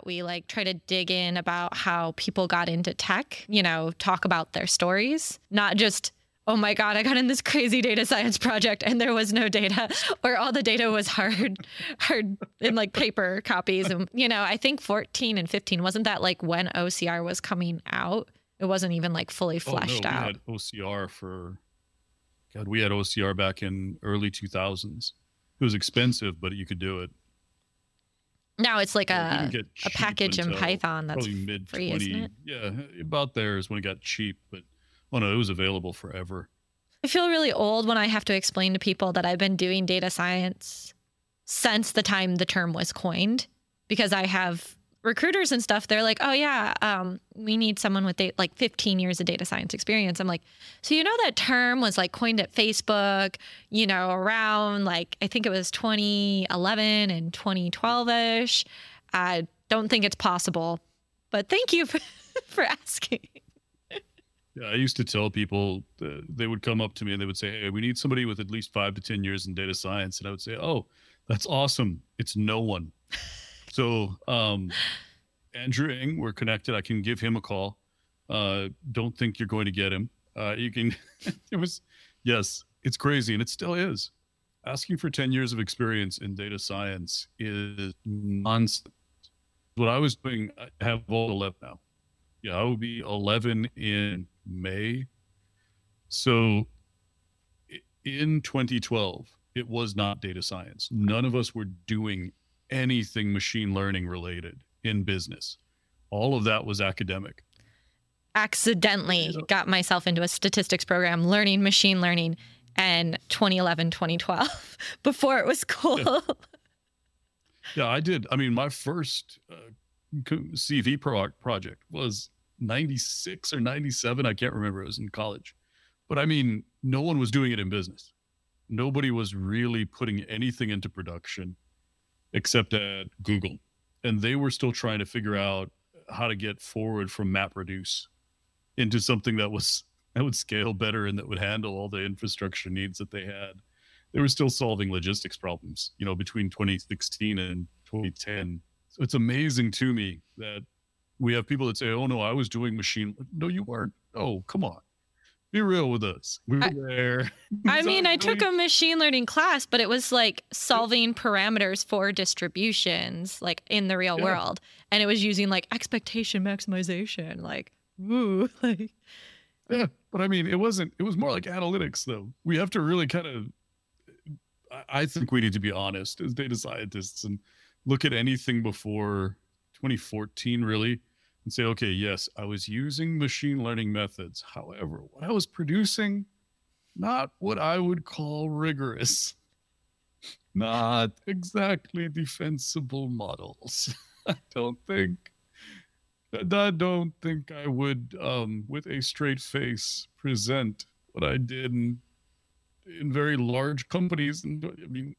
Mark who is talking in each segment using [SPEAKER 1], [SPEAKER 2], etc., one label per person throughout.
[SPEAKER 1] that we like try to dig in about how people got into tech, you know, talk about their stories, not just oh my god i got in this crazy data science project and there was no data or all the data was hard hard in like paper copies and you know i think 14 and 15 wasn't that like when ocr was coming out? It wasn't even like fully fleshed
[SPEAKER 2] oh, no,
[SPEAKER 1] out
[SPEAKER 2] we had ocr for god we had ocr back in early 2000s it was expensive but you could do it
[SPEAKER 1] now it's like a a package in python that's
[SPEAKER 2] probably mid
[SPEAKER 1] free,
[SPEAKER 2] 20
[SPEAKER 1] isn't it?
[SPEAKER 2] yeah about there is when it got cheap but oh no it was available forever
[SPEAKER 1] I feel really old when I have to explain to people that I've been doing data science since the time the term was coined because I have recruiters and stuff they're like oh yeah um, we need someone with da- like 15 years of data science experience i'm like so you know that term was like coined at facebook you know around like i think it was 2011 and 2012ish i don't think it's possible but thank you for, for asking
[SPEAKER 2] Yeah, I used to tell people uh, they would come up to me and they would say, "Hey, we need somebody with at least five to ten years in data science," and I would say, "Oh, that's awesome. It's no one." So, um, Andrew Ng, we're connected. I can give him a call. Uh, don't think you're going to get him. Uh, you can. it was, yes, it's crazy, and it still is. Asking for ten years of experience in data science is nonsense. What I was doing, I have all eleven now. Yeah, I will be 11 in May. So in 2012, it was not data science. None of us were doing anything machine learning related in business. All of that was academic.
[SPEAKER 1] accidentally got myself into a statistics program learning machine learning and 2011 2012 before it was cool
[SPEAKER 2] Yeah, I did. I mean, my first uh, CV pro- project was 96 or 97. I can't remember. It was in college. But I mean, no one was doing it in business. Nobody was really putting anything into production except at Google. And they were still trying to figure out how to get forward from MapReduce into something that was that would scale better and that would handle all the infrastructure needs that they had they were still solving logistics problems, you know, between 2016 and 2010. So it's amazing to me that we have people that say, "Oh no, I was doing machine." No, you weren't. Oh, come on, be real with us. We were
[SPEAKER 1] I-
[SPEAKER 2] there.
[SPEAKER 1] i mean i took a machine learning class but it was like solving parameters for distributions like in the real
[SPEAKER 2] Yeah.
[SPEAKER 1] world and it was using like expectation maximization like ooh like
[SPEAKER 2] Yeah, but I mean, it wasn't. It was more like analytics, though. We have to really kind of. I- I think we need to be honest as data scientists and look at anything before 2014, really, and say, okay, yes, I was using machine learning methods. However, what I was producing, not what I would call rigorous, not exactly defensible models. I don't think. I don't think I would, um, with a straight face, present what I did in, in very large companies. And I mean,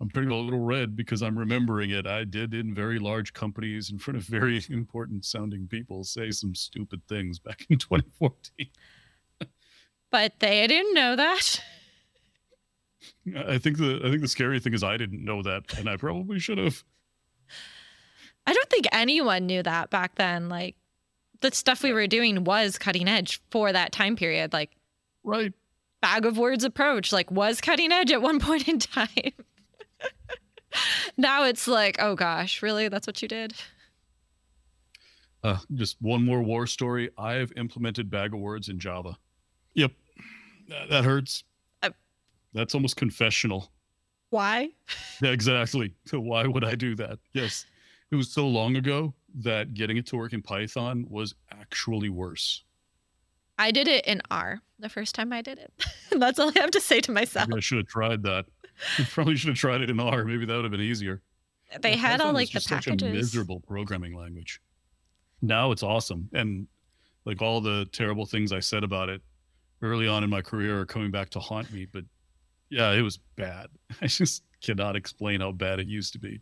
[SPEAKER 2] I'm turning a little red because I'm remembering it. I did in very large companies in front of very important sounding people say some stupid things back in 2014.
[SPEAKER 1] but they didn't know that
[SPEAKER 2] I think the I think the scary thing is I didn't know that, and I probably should have.
[SPEAKER 1] I don't think anyone knew that back then. Like the stuff we were doing was cutting edge for that time period. Like
[SPEAKER 2] Right.
[SPEAKER 1] bag of words approach like was cutting edge at one point in time. now it's like, oh gosh, really? That's what you did?
[SPEAKER 2] Uh, just one more war story. I have implemented bag of words in Java. Yep, that, that hurts.
[SPEAKER 1] Uh,
[SPEAKER 2] That's almost confessional.
[SPEAKER 1] Why?
[SPEAKER 2] Yeah, exactly. So why would I do that? Yes, it was so long ago that getting it to work in Python was actually worse.
[SPEAKER 1] I did it in R the first time I did it. That's all I have to say to myself.
[SPEAKER 2] Maybe I should have tried that. Probably should have tried it in R. Maybe that would have been easier.
[SPEAKER 1] They
[SPEAKER 2] Yeah,
[SPEAKER 1] had all
[SPEAKER 2] Python
[SPEAKER 1] like the
[SPEAKER 2] just such a miserable programming language. Now it's awesome, and like all the terrible things I said about it early on in my career are coming back to haunt me. But yeah, it was bad. I just cannot explain how bad it used to be.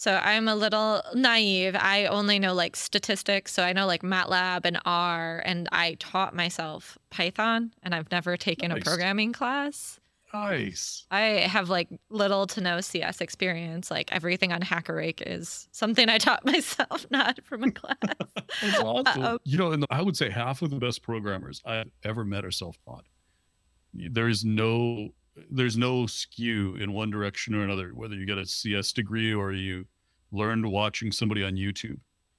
[SPEAKER 1] So I'm a little naive. I only know like statistics. So I know like MATLAB and R, and I taught myself Python, and I've never taken
[SPEAKER 2] Nice.
[SPEAKER 1] a programming class.
[SPEAKER 2] Nice.
[SPEAKER 1] I have like little to no CS experience. Like everything on HackerRank is something I taught myself, not from a class.
[SPEAKER 2] That's awesome. You know, and I would say half of the best programmers I've ever met are self-taught. There is no there's no skew in one direction or another, whether you get a CS degree or you learned watching somebody on YouTube.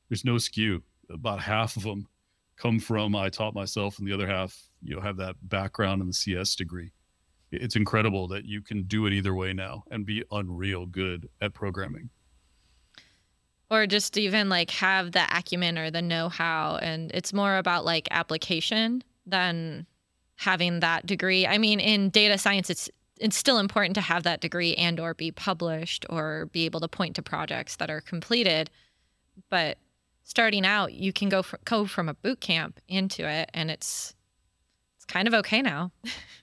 [SPEAKER 2] There's no skew. About half of them come from I taught myself, and the other half, you know, have that background in the CS degree. It's incredible that you can do it either way now and be unreal good at programming.
[SPEAKER 1] Or just even like have the acumen or the know how. And it's more about like application than having that degree. I mean, in data science, it's it's still important to have that degree and or be published or be able to point to projects that are completed. But starting out, you can go go from a boot camp into it, and it's it's kind of okay now.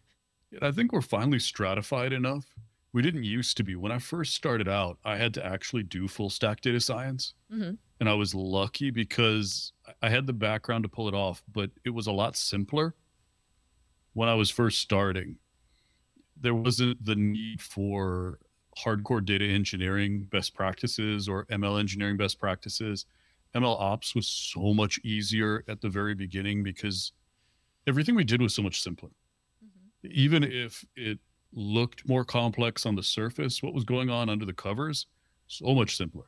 [SPEAKER 2] I think we're finally stratified enough. We didn't used to be. When I first started out, I had to actually do full stack data science. Mm-hmm. And I was lucky because I had the background to pull it off, but it was a lot simpler when I was first starting, there wasn't the need for hardcore data engineering best practices or ML engineering best practices. ML ops was so much easier at the very beginning because everything we did was so much simpler. Mm-hmm. Even if it looked more complex on the surface, what was going on under the covers, so much simpler.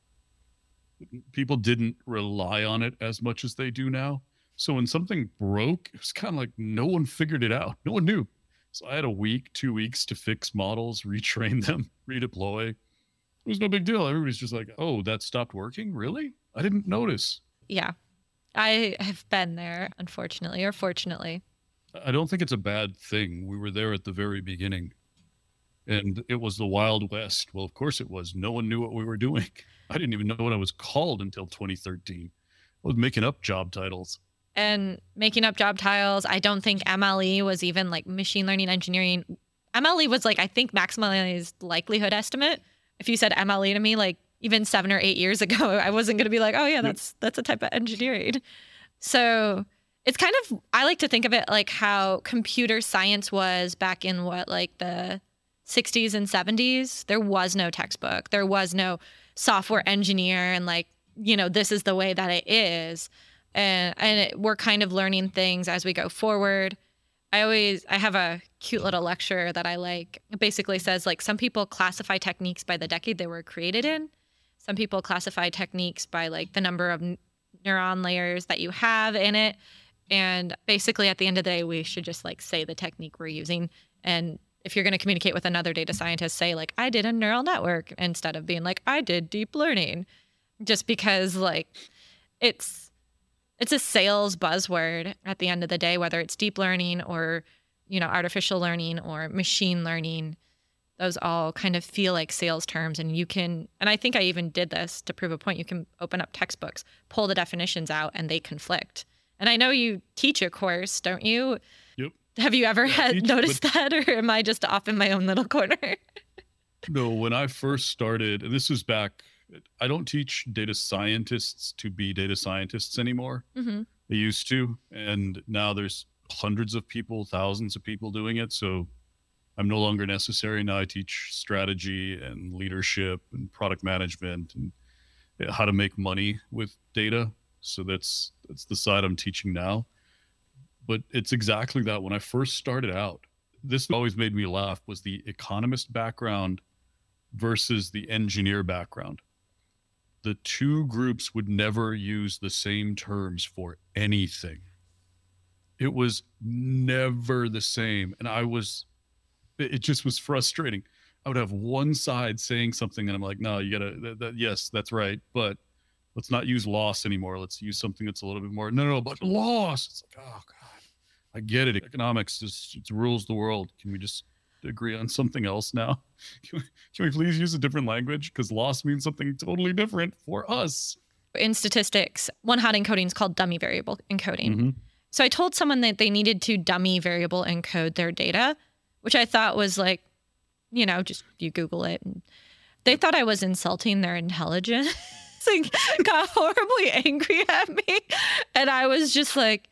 [SPEAKER 2] People didn't rely on it as much as they do now. So when something broke, it was kind of like no one figured it out. No one knew. So I had a week, two weeks to fix models, retrain them, redeploy. It was no big deal. Everybody's just like, oh, that stopped working? Really? I didn't notice.
[SPEAKER 1] Yeah. I have been there, unfortunately or fortunately.
[SPEAKER 2] I don't think it's a bad thing. We were there at the very beginning and it was the Wild West. Well, of course it was. No one knew what we were doing. I didn't even know what I was called until 2013. I was making up job titles
[SPEAKER 1] and making up job titles. I don't think MLE was even like machine learning engineering. MLE was like I think maximalized likelihood estimate. If you said MLE to me like even 7 or 8 years ago, I wasn't going to be like, "Oh yeah, that's that's a type of engineering." So, it's kind of I like to think of it like how computer science was back in what like the 60s and 70s. There was no textbook. There was no software engineer and like, you know, this is the way that it is and and it, we're kind of learning things as we go forward. I always I have a cute little lecture that I like. It basically says like some people classify techniques by the decade they were created in. Some people classify techniques by like the number of neuron layers that you have in it. And basically at the end of the day we should just like say the technique we're using and if you're going to communicate with another data scientist say like I did a neural network instead of being like I did deep learning just because like it's it's a sales buzzword at the end of the day, whether it's deep learning or, you know, artificial learning or machine learning. Those all kind of feel like sales terms. And you can, and I think I even did this to prove a point. You can open up textbooks, pull the definitions out, and they conflict. And I know you teach a course, don't you?
[SPEAKER 2] Yep.
[SPEAKER 1] Have you ever yeah, had teach, noticed but... that, or am I just off in my own little corner?
[SPEAKER 2] no, when I first started, and this was back I don't teach data scientists to be data scientists anymore. Mm-hmm. They used to, and now there's hundreds of people, thousands of people doing it. So I'm no longer necessary. Now I teach strategy and leadership and product management and how to make money with data. So that's that's the side I'm teaching now. But it's exactly that. When I first started out, this always made me laugh was the economist background versus the engineer background the two groups would never use the same terms for anything. It was never the same. And I was, it just was frustrating. I would have one side saying something, and I'm like, no, you gotta, that, that, yes, that's right. But let's not use loss anymore. Let's use something that's a little bit more, no, no, but loss. It's like, oh, God, I get it. Economics just rules the world. Can we just agree on something else now? Can we, can we please use a different language? Because loss means something totally different for us.
[SPEAKER 1] In statistics, one hot encoding is called dummy variable encoding. Mm-hmm. So I told someone that they needed to dummy variable encode their data, which I thought was like, you know, just you Google it. And they thought I was insulting their intelligence. like, got horribly angry at me. And I was just like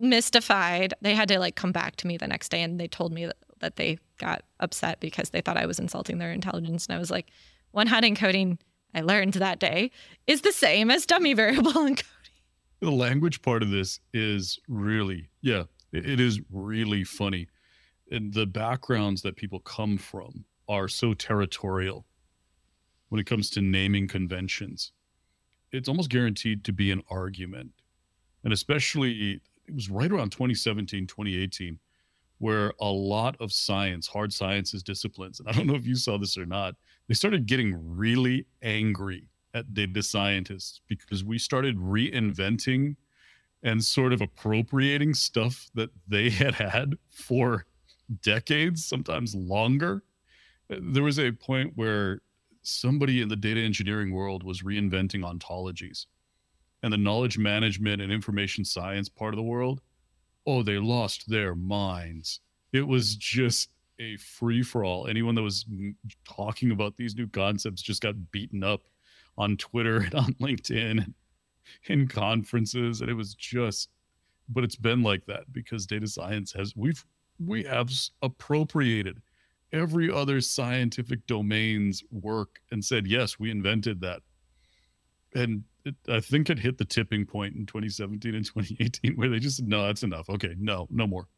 [SPEAKER 1] mystified. They had to like come back to me the next day and they told me that, they got upset because they thought I was insulting their intelligence. And I was like, one hot encoding I learned that day is the same as dummy variable encoding.
[SPEAKER 2] The language part of this is really, yeah, it is really funny. And the backgrounds that people come from are so territorial when it comes to naming conventions. It's almost guaranteed to be an argument. And especially, it was right around 2017, 2018, where a lot of science, hard sciences disciplines, and I don't know if you saw this or not, they started getting really angry at data scientists because we started reinventing and sort of appropriating stuff that they had had for decades, sometimes longer. Uh, there was a point where somebody in the data engineering world was reinventing ontologies and the knowledge management and information science part of the world. Oh, they lost their minds. It was just a free for all. Anyone that was talking about these new concepts just got beaten up on Twitter and on LinkedIn in conferences. And it was just, but it's been like that because data science has, we've, we have appropriated every other scientific domain's work and said, yes, we invented that. And it, I think it hit the tipping point in 2017 and 2018 where they just said, no, that's enough. Okay, no, no more.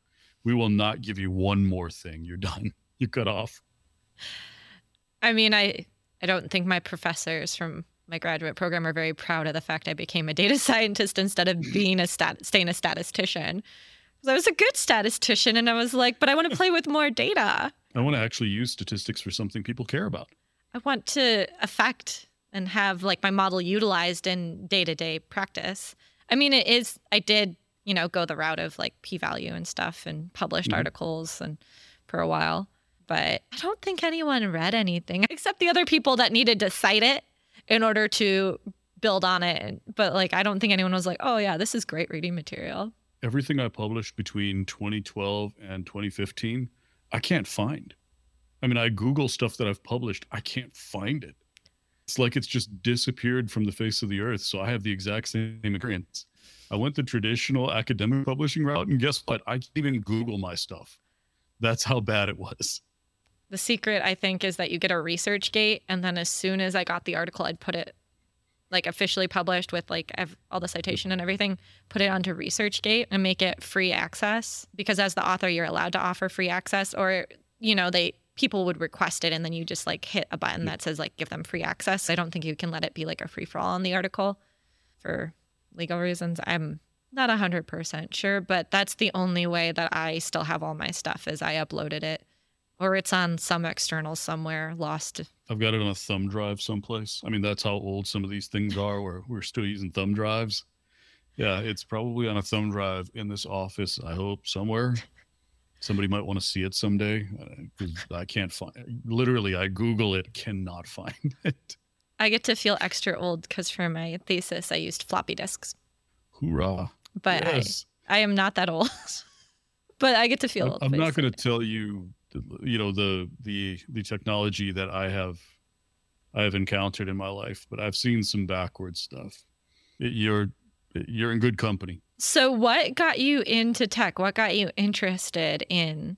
[SPEAKER 2] We will not give you one more thing. You're done. You cut off.
[SPEAKER 1] I mean, I I don't think my professors from my graduate program are very proud of the fact I became a data scientist instead of being a stat staying a statistician. Because I was a good statistician and I was like, but I want to play with more data.
[SPEAKER 2] I want to actually use statistics for something people care about.
[SPEAKER 1] I want to affect and have like my model utilized in day-to-day practice. I mean, it is I did, you know, go the route of like p-value and stuff and published mm-hmm. articles and for a while but I don't think anyone read anything except the other people that needed to cite it in order to build on it. But like, I don't think anyone was like, oh, yeah, this is great reading material.
[SPEAKER 2] Everything I published between 2012 and 2015, I can't find. I mean, I Google stuff that I've published, I can't find it. It's like it's just disappeared from the face of the earth. So I have the exact same experience. I went the traditional academic publishing route, and guess what? I can't even Google my stuff. That's how bad it was.
[SPEAKER 1] The secret, I think, is that you get a ResearchGate, and then as soon as I got the article, I'd put it like officially published with like all the citation and everything, put it onto ResearchGate and make it free access. Because as the author, you're allowed to offer free access, or you know they people would request it, and then you just like hit a button that says like give them free access. I don't think you can let it be like a free for all on the article for legal reasons. I'm not 100% sure, but that's the only way that I still have all my stuff is I uploaded it or it's on some external somewhere lost.
[SPEAKER 2] I've got it on a thumb drive someplace. I mean, that's how old some of these things are where we're still using thumb drives. Yeah, it's probably on a thumb drive in this office, I hope, somewhere. Somebody might want to see it someday because uh, I can't find Literally, I Google it, cannot find it.
[SPEAKER 1] I get to feel extra old because for my thesis, I used floppy disks.
[SPEAKER 2] Hoorah.
[SPEAKER 1] But yes. I, I am not that old. but I get to feel
[SPEAKER 2] I'm, I'm not going to tell you you know the the the technology that I have I have encountered in my life, but I've seen some backward stuff. You're you're in good company.
[SPEAKER 1] So what got you into tech? What got you interested in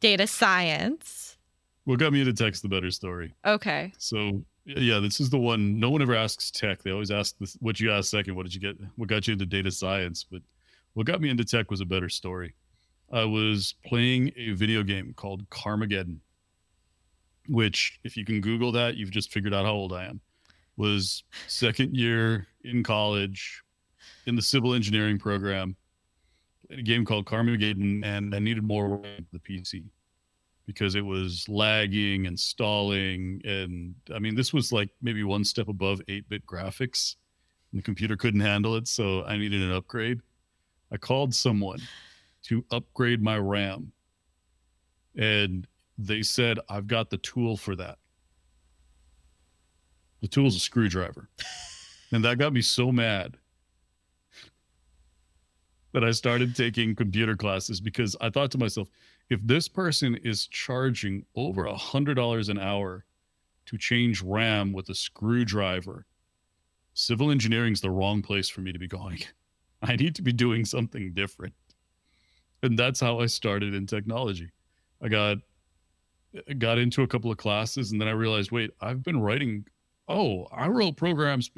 [SPEAKER 1] data science?
[SPEAKER 2] What got me into tech's the better story.
[SPEAKER 1] Okay.
[SPEAKER 2] So yeah, this is the one. No one ever asks tech. They always ask this, what you asked second. What did you get? What got you into data science? But what got me into tech was a better story. I was playing a video game called Carmageddon, which, if you can Google that, you've just figured out how old I am. Was second year in college in the civil engineering program. played A game called Carmageddon, and I needed more for the PC because it was lagging and stalling. And I mean, this was like maybe one step above 8 bit graphics. And the computer couldn't handle it. So I needed an upgrade. I called someone to upgrade my RAM. And they said, I've got the tool for that. The tool is a screwdriver. and that got me so mad that I started taking computer classes because I thought to myself, if this person is charging over a hundred dollars an hour to change RAM with a screwdriver, civil engineering is the wrong place for me to be going. I need to be doing something different and that's how I started in technology. I got got into a couple of classes and then I realized, wait, I've been writing. Oh, I wrote programs.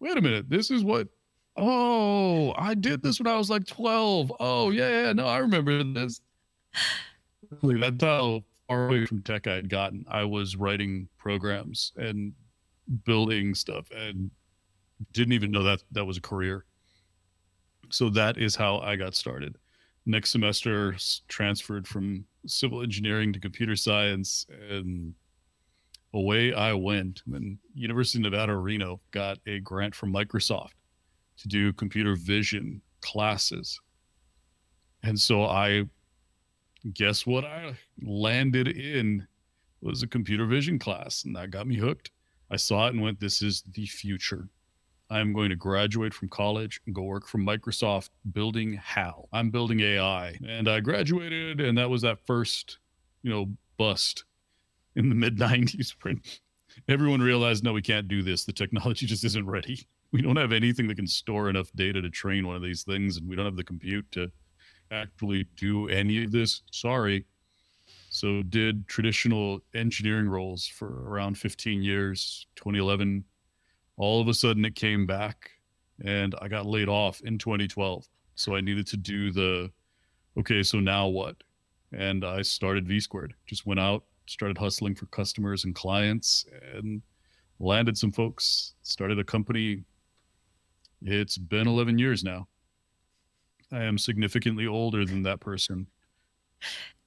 [SPEAKER 2] Wait a minute. This is what. Oh, I did this when I was like 12. Oh, yeah, yeah. No, I remember this. That's how uh, far away from tech I had gotten. I was writing programs and building stuff and didn't even know that that was a career. So that is how I got started. Next semester, transferred from civil engineering to computer science, and away I went. And University of Nevada, Reno got a grant from Microsoft to do computer vision classes. And so I guess what I landed in was a computer vision class, and that got me hooked. I saw it and went, This is the future. I'm going to graduate from college and go work for Microsoft building HAL. I'm building AI. And I graduated, and that was that first, you know, bust in the mid 90s. when Everyone realized, no, we can't do this. The technology just isn't ready. We don't have anything that can store enough data to train one of these things, and we don't have the compute to actually do any of this. Sorry. So, did traditional engineering roles for around 15 years, 2011 all of a sudden it came back and I got laid off in 2012. So I needed to do the okay, so now what? And I started V squared. Just went out, started hustling for customers and clients and landed some folks, started a company. It's been 11 years now. I am significantly older than that person.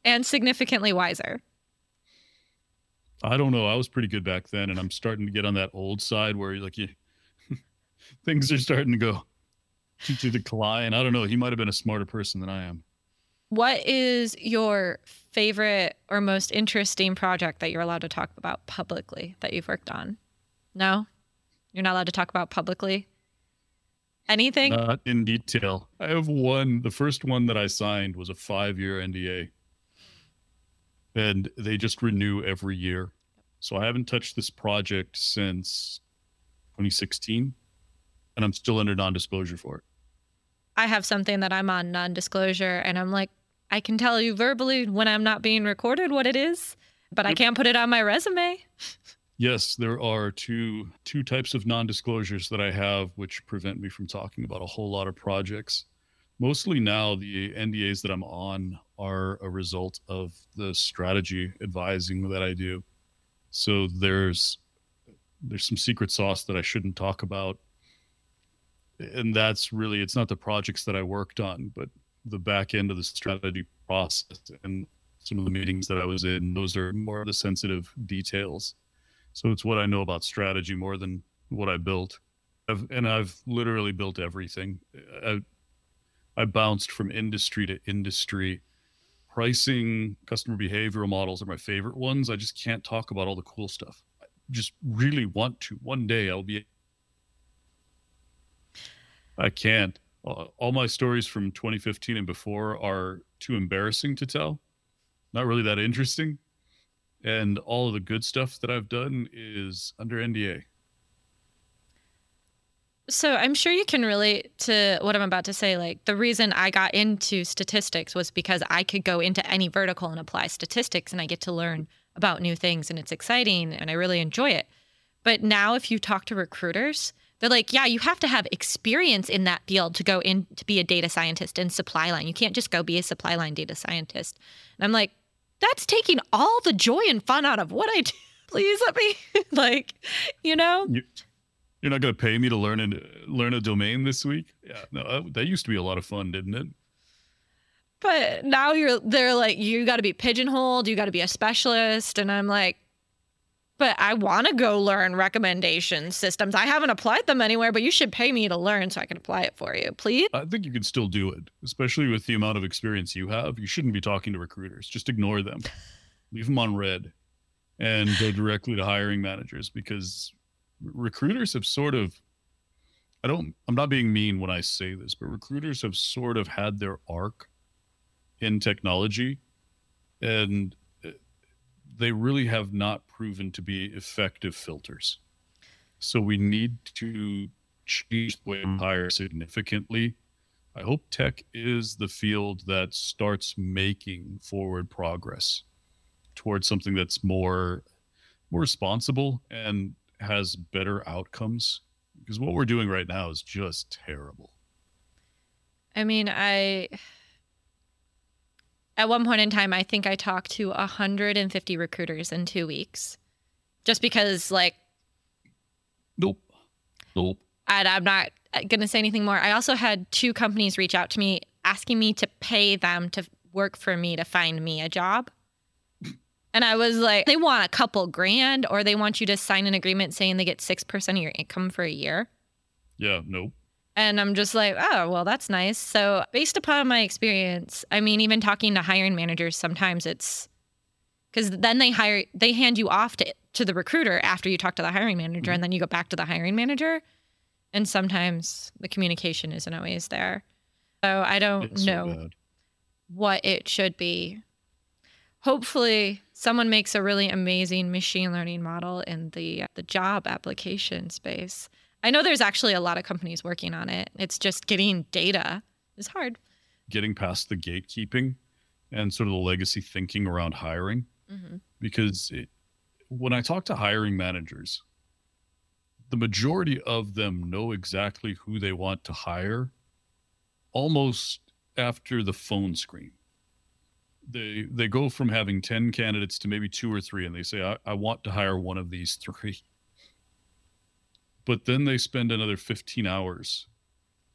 [SPEAKER 1] And significantly wiser.
[SPEAKER 2] I don't know. I was pretty good back then, and I'm starting to get on that old side where like you, things are starting to go to decline. I don't know. He might have been a smarter person than I am.
[SPEAKER 1] What is your favorite or most interesting project that you're allowed to talk about publicly that you've worked on? No, you're not allowed to talk about publicly. Anything?
[SPEAKER 2] Not in detail. I have one. The first one that I signed was a five-year NDA and they just renew every year. So I haven't touched this project since 2016, and I'm still under non-disclosure for it.
[SPEAKER 1] I have something that I'm on non-disclosure, and I'm like, I can tell you verbally when I'm not being recorded what it is, but I can't put it on my resume.
[SPEAKER 2] Yes, there are two two types of non-disclosures that I have which prevent me from talking about a whole lot of projects mostly now the NDAs that I'm on are a result of the strategy advising that I do. So there's there's some secret sauce that I shouldn't talk about. And that's really it's not the projects that I worked on, but the back end of the strategy process and some of the meetings that I was in, those are more of the sensitive details. So it's what I know about strategy more than what I built. I've, and I've literally built everything. I, I bounced from industry to industry. Pricing, customer behavioral models are my favorite ones. I just can't talk about all the cool stuff. I just really want to. One day I'll be. I can't. All my stories from 2015 and before are too embarrassing to tell. Not really that interesting. And all of the good stuff that I've done is under NDA.
[SPEAKER 1] So I'm sure you can relate to what I'm about to say. Like the reason I got into statistics was because I could go into any vertical and apply statistics and I get to learn about new things and it's exciting and I really enjoy it. But now if you talk to recruiters, they're like, yeah, you have to have experience in that field to go in to be a data scientist in supply line. You can't just go be a supply line data scientist. And I'm like, that's taking all the joy and fun out of what I do. Please let me like, you know?
[SPEAKER 2] You- you're not going to pay me to learn a learn a domain this week? Yeah, no, uh, that used to be a lot of fun, didn't it?
[SPEAKER 1] But now you're they're like you got to be pigeonholed, you got to be a specialist, and I'm like, but I want to go learn recommendation systems. I haven't applied them anywhere, but you should pay me to learn so I can apply it for you, please.
[SPEAKER 2] I think you can still do it, especially with the amount of experience you have. You shouldn't be talking to recruiters. Just ignore them. Leave them on red and go directly to hiring managers because recruiters have sort of I don't I'm not being mean when I say this, but recruiters have sort of had their arc in technology and they really have not proven to be effective filters. So we need to change the way mm-hmm. we hire significantly. I hope tech is the field that starts making forward progress. towards something that's more more responsible and has better outcomes because what we're doing right now is just terrible.
[SPEAKER 1] I mean, I at one point in time, I think I talked to 150 recruiters in two weeks, just because like,
[SPEAKER 2] nope, nope.
[SPEAKER 1] And I'm not gonna say anything more. I also had two companies reach out to me asking me to pay them to work for me to find me a job. And I was like, they want a couple grand or they want you to sign an agreement saying they get 6% of your income for a year.
[SPEAKER 2] Yeah, nope.
[SPEAKER 1] And I'm just like, oh, well, that's nice. So, based upon my experience, I mean, even talking to hiring managers, sometimes it's because then they hire, they hand you off to, to the recruiter after you talk to the hiring manager, mm-hmm. and then you go back to the hiring manager. And sometimes the communication isn't always there. So, I don't it's know so what it should be. Hopefully, someone makes a really amazing machine learning model in the the job application space. I know there's actually a lot of companies working on it. It's just getting data is hard.
[SPEAKER 2] Getting past the gatekeeping and sort of the legacy thinking around hiring, mm-hmm. because it, when I talk to hiring managers, the majority of them know exactly who they want to hire almost after the phone screen they they go from having 10 candidates to maybe two or three and they say I, I want to hire one of these three but then they spend another 15 hours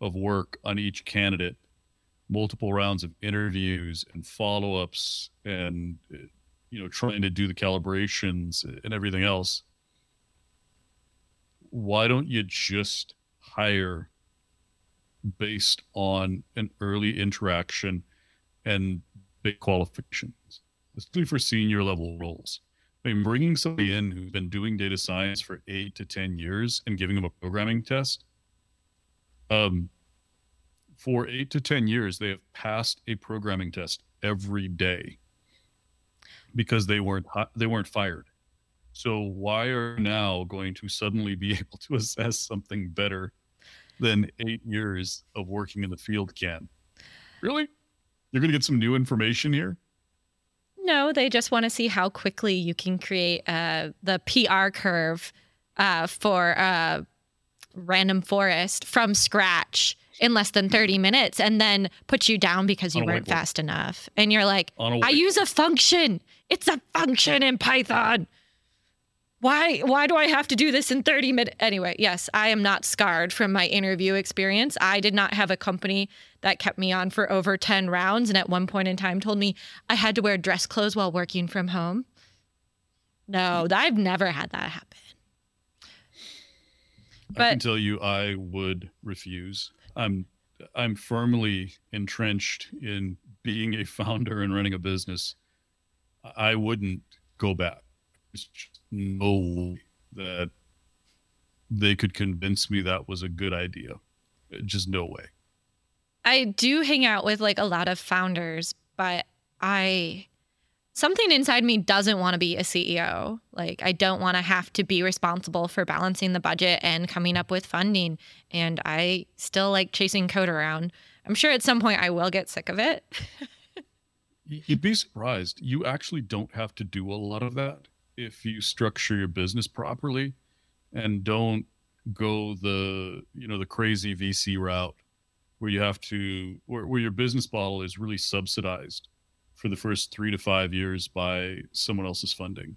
[SPEAKER 2] of work on each candidate multiple rounds of interviews and follow-ups and you know trying to do the calibrations and everything else why don't you just hire based on an early interaction and big qualifications, especially for senior level roles. I mean, bringing somebody in who's been doing data science for eight to 10 years and giving them a programming test, um, for eight to 10 years, they have passed a programming test every day because they weren't, they weren't fired. So why are now going to suddenly be able to assess something better than eight years of working in the field can? Really? You're going to get some new information here?
[SPEAKER 1] No, they just want to see how quickly you can create uh, the PR curve uh, for uh, random forest from scratch in less than 30 minutes and then put you down because you weren't fast enough. And you're like, I use a function. It's a function in Python why why do I have to do this in 30 minutes? Anyway, yes, I am not scarred from my interview experience. I did not have a company that kept me on for over 10 rounds and at one point in time told me I had to wear dress clothes while working from home. No, I've never had that happen.
[SPEAKER 2] But, I can tell you I would refuse. I'm I'm firmly entrenched in being a founder and running a business. I wouldn't go back no that they could convince me that was a good idea. Just no way.
[SPEAKER 1] I do hang out with like a lot of founders, but I something inside me doesn't want to be a CEO. Like I don't want to have to be responsible for balancing the budget and coming up with funding and I still like chasing code around. I'm sure at some point I will get sick of it.
[SPEAKER 2] You'd be surprised. You actually don't have to do a lot of that if you structure your business properly and don't go the you know the crazy VC route where you have to where, where your business model is really subsidized for the first three to five years by someone else's funding.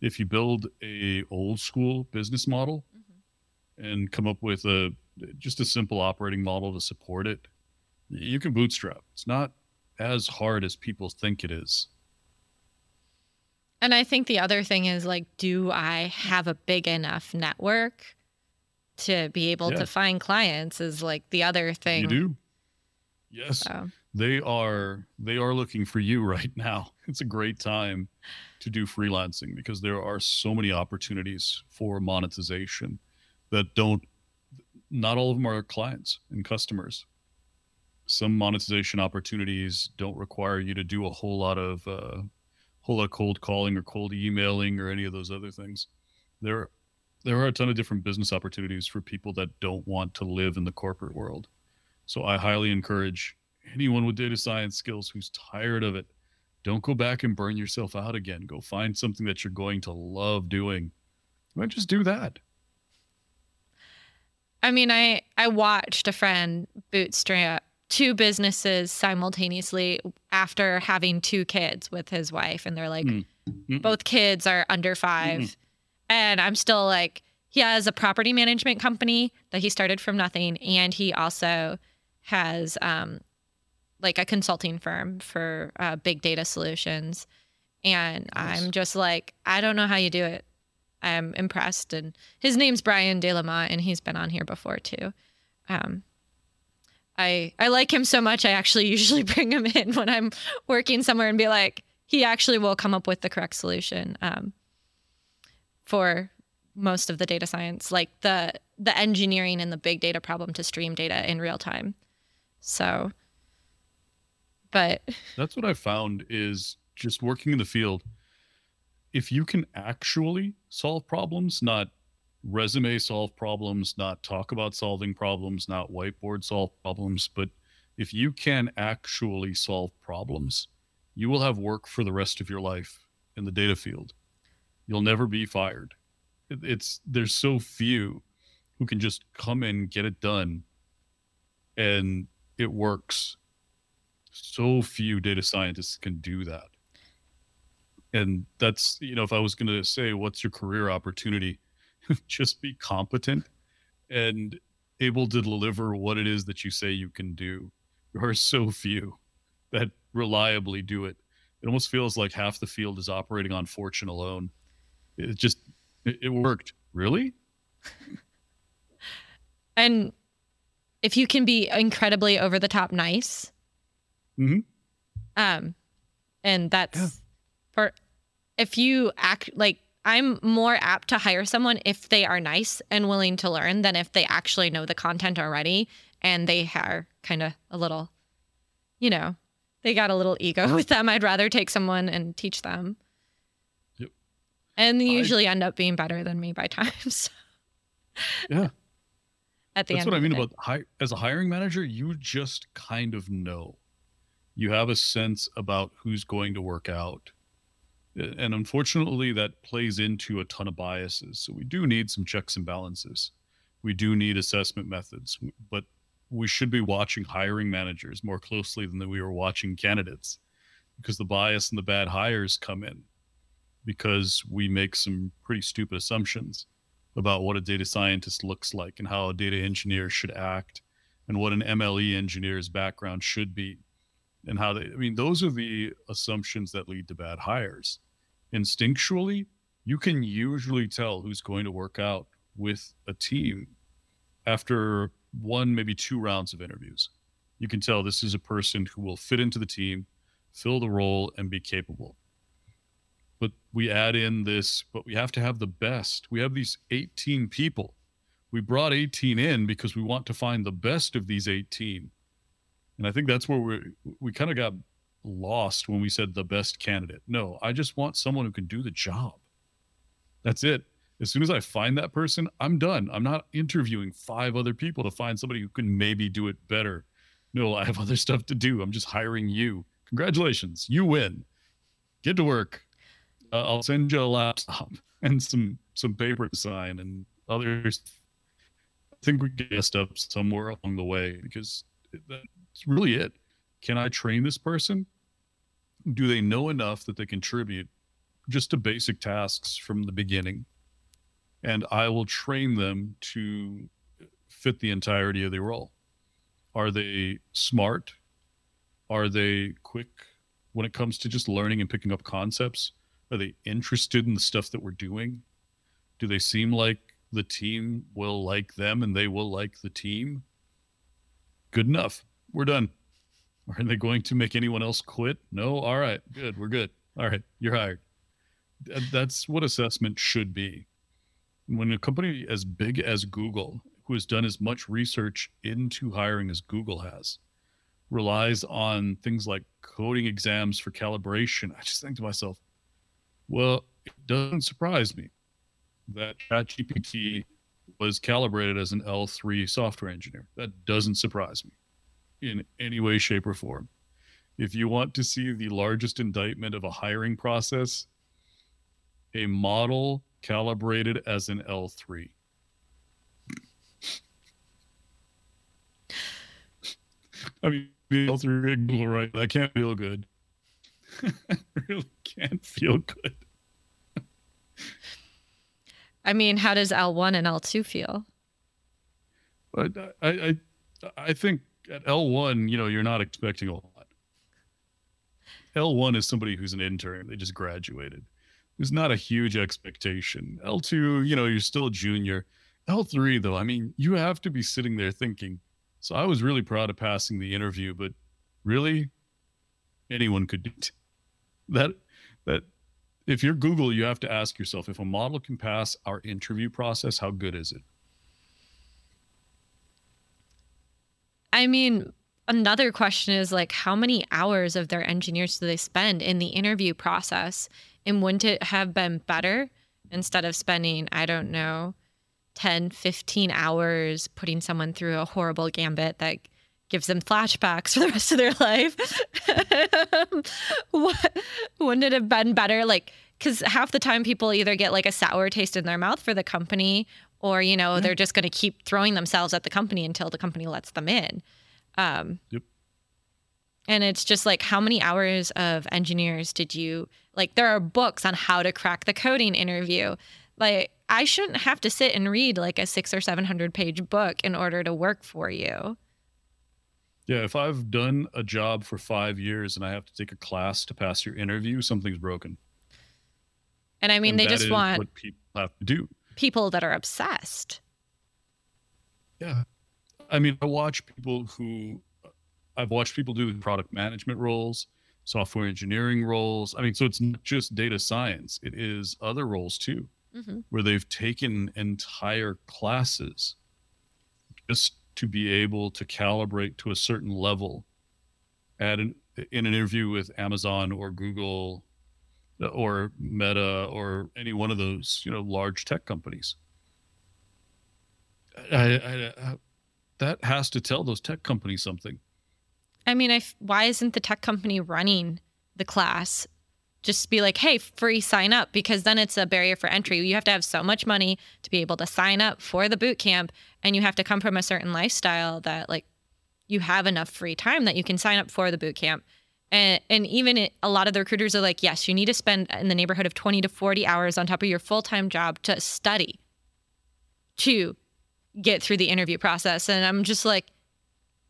[SPEAKER 2] If you build a old school business model mm-hmm. and come up with a just a simple operating model to support it, you can bootstrap. It's not as hard as people think it is.
[SPEAKER 1] And I think the other thing is like, do I have a big enough network to be able yeah. to find clients? Is like the other thing.
[SPEAKER 2] You do. Yes. So. They are they are looking for you right now. It's a great time to do freelancing because there are so many opportunities for monetization that don't not all of them are clients and customers. Some monetization opportunities don't require you to do a whole lot of uh, whole lot cold calling or cold emailing or any of those other things. There, there are a ton of different business opportunities for people that don't want to live in the corporate world. So I highly encourage anyone with data science skills who's tired of it Don't go back and burn yourself out again. Go find something that you're going to love doing. Why just do that?
[SPEAKER 1] I mean, I I watched a friend bootstrap two businesses simultaneously after having two kids with his wife and they're like mm. both kids are under 5 mm and I'm still like he has a property management company that he started from nothing and he also has um like a consulting firm for uh, big data solutions and nice. I'm just like I don't know how you do it I'm impressed. And his name's Brian DeLama, and he's been on here before too. Um, I I like him so much. I actually usually bring him in when I'm working somewhere and be like, he actually will come up with the correct solution um, for most of the data science, like the the engineering and the big data problem to stream data in real time. So, but
[SPEAKER 2] that's what I found is just working in the field if you can actually solve problems, not resume solve problems, not talk about solving problems, not whiteboard solve problems, but if you can actually solve problems, you will have work for the rest of your life in the data field. You'll never be fired. It's there's so few who can just come in, get it done, and it works. So few data scientists can do that and that's you know if i was going to say what's your career opportunity just be competent and able to deliver what it is that you say you can do. There are so few that reliably do it. It almost feels like half the field is operating on fortune alone. It just it, it worked. Really?
[SPEAKER 1] And if you can be incredibly over the top nice.
[SPEAKER 2] Mm-hmm.
[SPEAKER 1] um and that's yeah. for if you act like I'm more apt to hire someone if they are nice and willing to learn than if they actually know the content already and they are kind of a little, you know, they got a little ego uh-huh. with them. I'd rather take someone and teach them.
[SPEAKER 2] Yep.
[SPEAKER 1] And they usually I, end up being better than me by times.
[SPEAKER 2] yeah.
[SPEAKER 1] At the
[SPEAKER 2] That's what I mean about hi- as a hiring manager, you just kind of know. You have a sense about who's going to work out and unfortunately that plays into a ton of biases. So we do need some checks and balances. We do need assessment methods but we should be watching hiring managers more closely than we were watching candidates because the bias and the bad hires come in because we make some pretty stupid assumptions about what a data scientist looks like and how a data engineer should act and what an MLE engineer's background should be and how they I mean those are the assumptions that lead to bad hires instinctually, you can usually tell who's going to work out with a team after one, maybe two rounds of interviews. You can tell this is a person who will fit into the team, fill the role, and be capable. But we add in this, but we have to have the best. We have these 18 people. We brought 18 in because we want to find the best of these 18. And I think that's where we we kind of got lost when we said the best candidate. No, I just want someone who can do the job. That's it. As soon as I find that person, I'm done. I'm not interviewing five other people to find somebody who can maybe do it better. No, I have other stuff to do. I'm just hiring you. Congratulations. You win. Get to work. Uh, I'll send you a laptop and some some paper to sign and others. I think we get up somewhere along the way because that's really it. Can I train this person? Do they know enough that they contribute just to basic tasks from the beginning? And I will train them to fit the entirety of the role. Are they smart? Are they quick when it comes to just learning and picking up concepts? Are they interested in the stuff that we're doing? Do they seem like the team will like them and they will like the team? Good enough. We're done. Are they going to make anyone else quit? No. All right. Good. We're good. All right. You're hired. Uh, that's what assessment should be. When a company as big as Google, who has done as much research into hiring as Google has, relies on things like coding exams for calibration, I just think to myself, well, it doesn't surprise me that ChatGPT was calibrated as an L3 software engineer. That doesn't surprise me in any way, shape, or form. if you want to see the largest indictment of a hiring process, a model calibrated as an L3. I mean, the L3 Google, right? That can't feel good. really can't feel good.
[SPEAKER 1] I mean, how does L1 and L2 feel?
[SPEAKER 2] But I, I, I think at L1, you know, you're not expecting a lot. L1 is somebody who's an intern; they just graduated. There's not a huge expectation. L2, you know, you're still a junior. L3, though, I mean, you have to be sitting there thinking. So I was really proud of passing the interview, but really, anyone could do it. That that if you're Google, you have to ask yourself if a model can pass our interview process, how good is it?
[SPEAKER 1] I mean, another question is like, how many hours of their engineers do they spend in the interview process? And wouldn't it have been better instead of spending, I don't know, 10, 15 hours putting someone through a horrible gambit that gives them flashbacks for the rest of their life. wouldn't it have been better? Like, because half the time people either get like a sour taste in their mouth for the company or, you know, they're just going to keep throwing themselves at the company until the company lets them in. Um,
[SPEAKER 2] Yep.
[SPEAKER 1] And it's just like, how many hours of engineers did you like? There are books on how to crack the coding interview. Like, I shouldn't have to sit and read like a six or 700 page book in order to work for you.
[SPEAKER 2] Yeah, if I've done a job for five years and I have to take a class to pass your interview, something's broken.
[SPEAKER 1] And I mean,
[SPEAKER 2] And
[SPEAKER 1] they just want
[SPEAKER 2] what people have to do.
[SPEAKER 1] People that are obsessed.
[SPEAKER 2] Yeah. I mean, I watch people who I've watched people do product management roles, software engineering roles. I mean, so it's not just data science, it is other roles too,
[SPEAKER 1] hmm
[SPEAKER 2] where they've taken entire classes just to be able to calibrate to a certain level at an in an interview with Amazon or Google or Meta or any one of those, you know, large tech companies. I, I, I, that has to tell those tech companies something.
[SPEAKER 1] I mean, I why isn't the tech company running the class? Just be like, hey, free sign up, because then it's a barrier for entry. You have to have so much money to be able to sign up for the boot camp, and you have to come from a certain lifestyle that, like, you have enough free time that you can sign up for the boot camp. And, and even it, a lot of the recruiters are like, yes, you need to spend in the neighborhood of 20 to 40 hours on top of your full time job to study to get through the interview process. And I'm just like,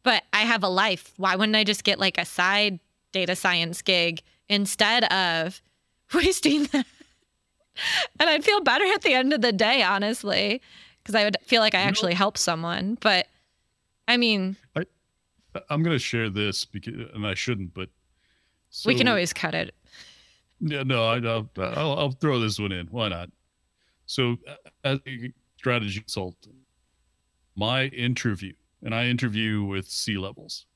[SPEAKER 1] but I have a life. Why wouldn't I just get like a side data science gig instead of wasting that? and I'd feel better at the end of the day, honestly, because I would feel like I actually helped someone. But I mean, I,
[SPEAKER 2] I'm going to share this because, and I shouldn't, but
[SPEAKER 1] we can always cut it.
[SPEAKER 2] Yeah, no, I, I'll, I'll, I'll throw this one in. Why not? So, uh, as a strategy consultant, my interview, and I interview with C levels.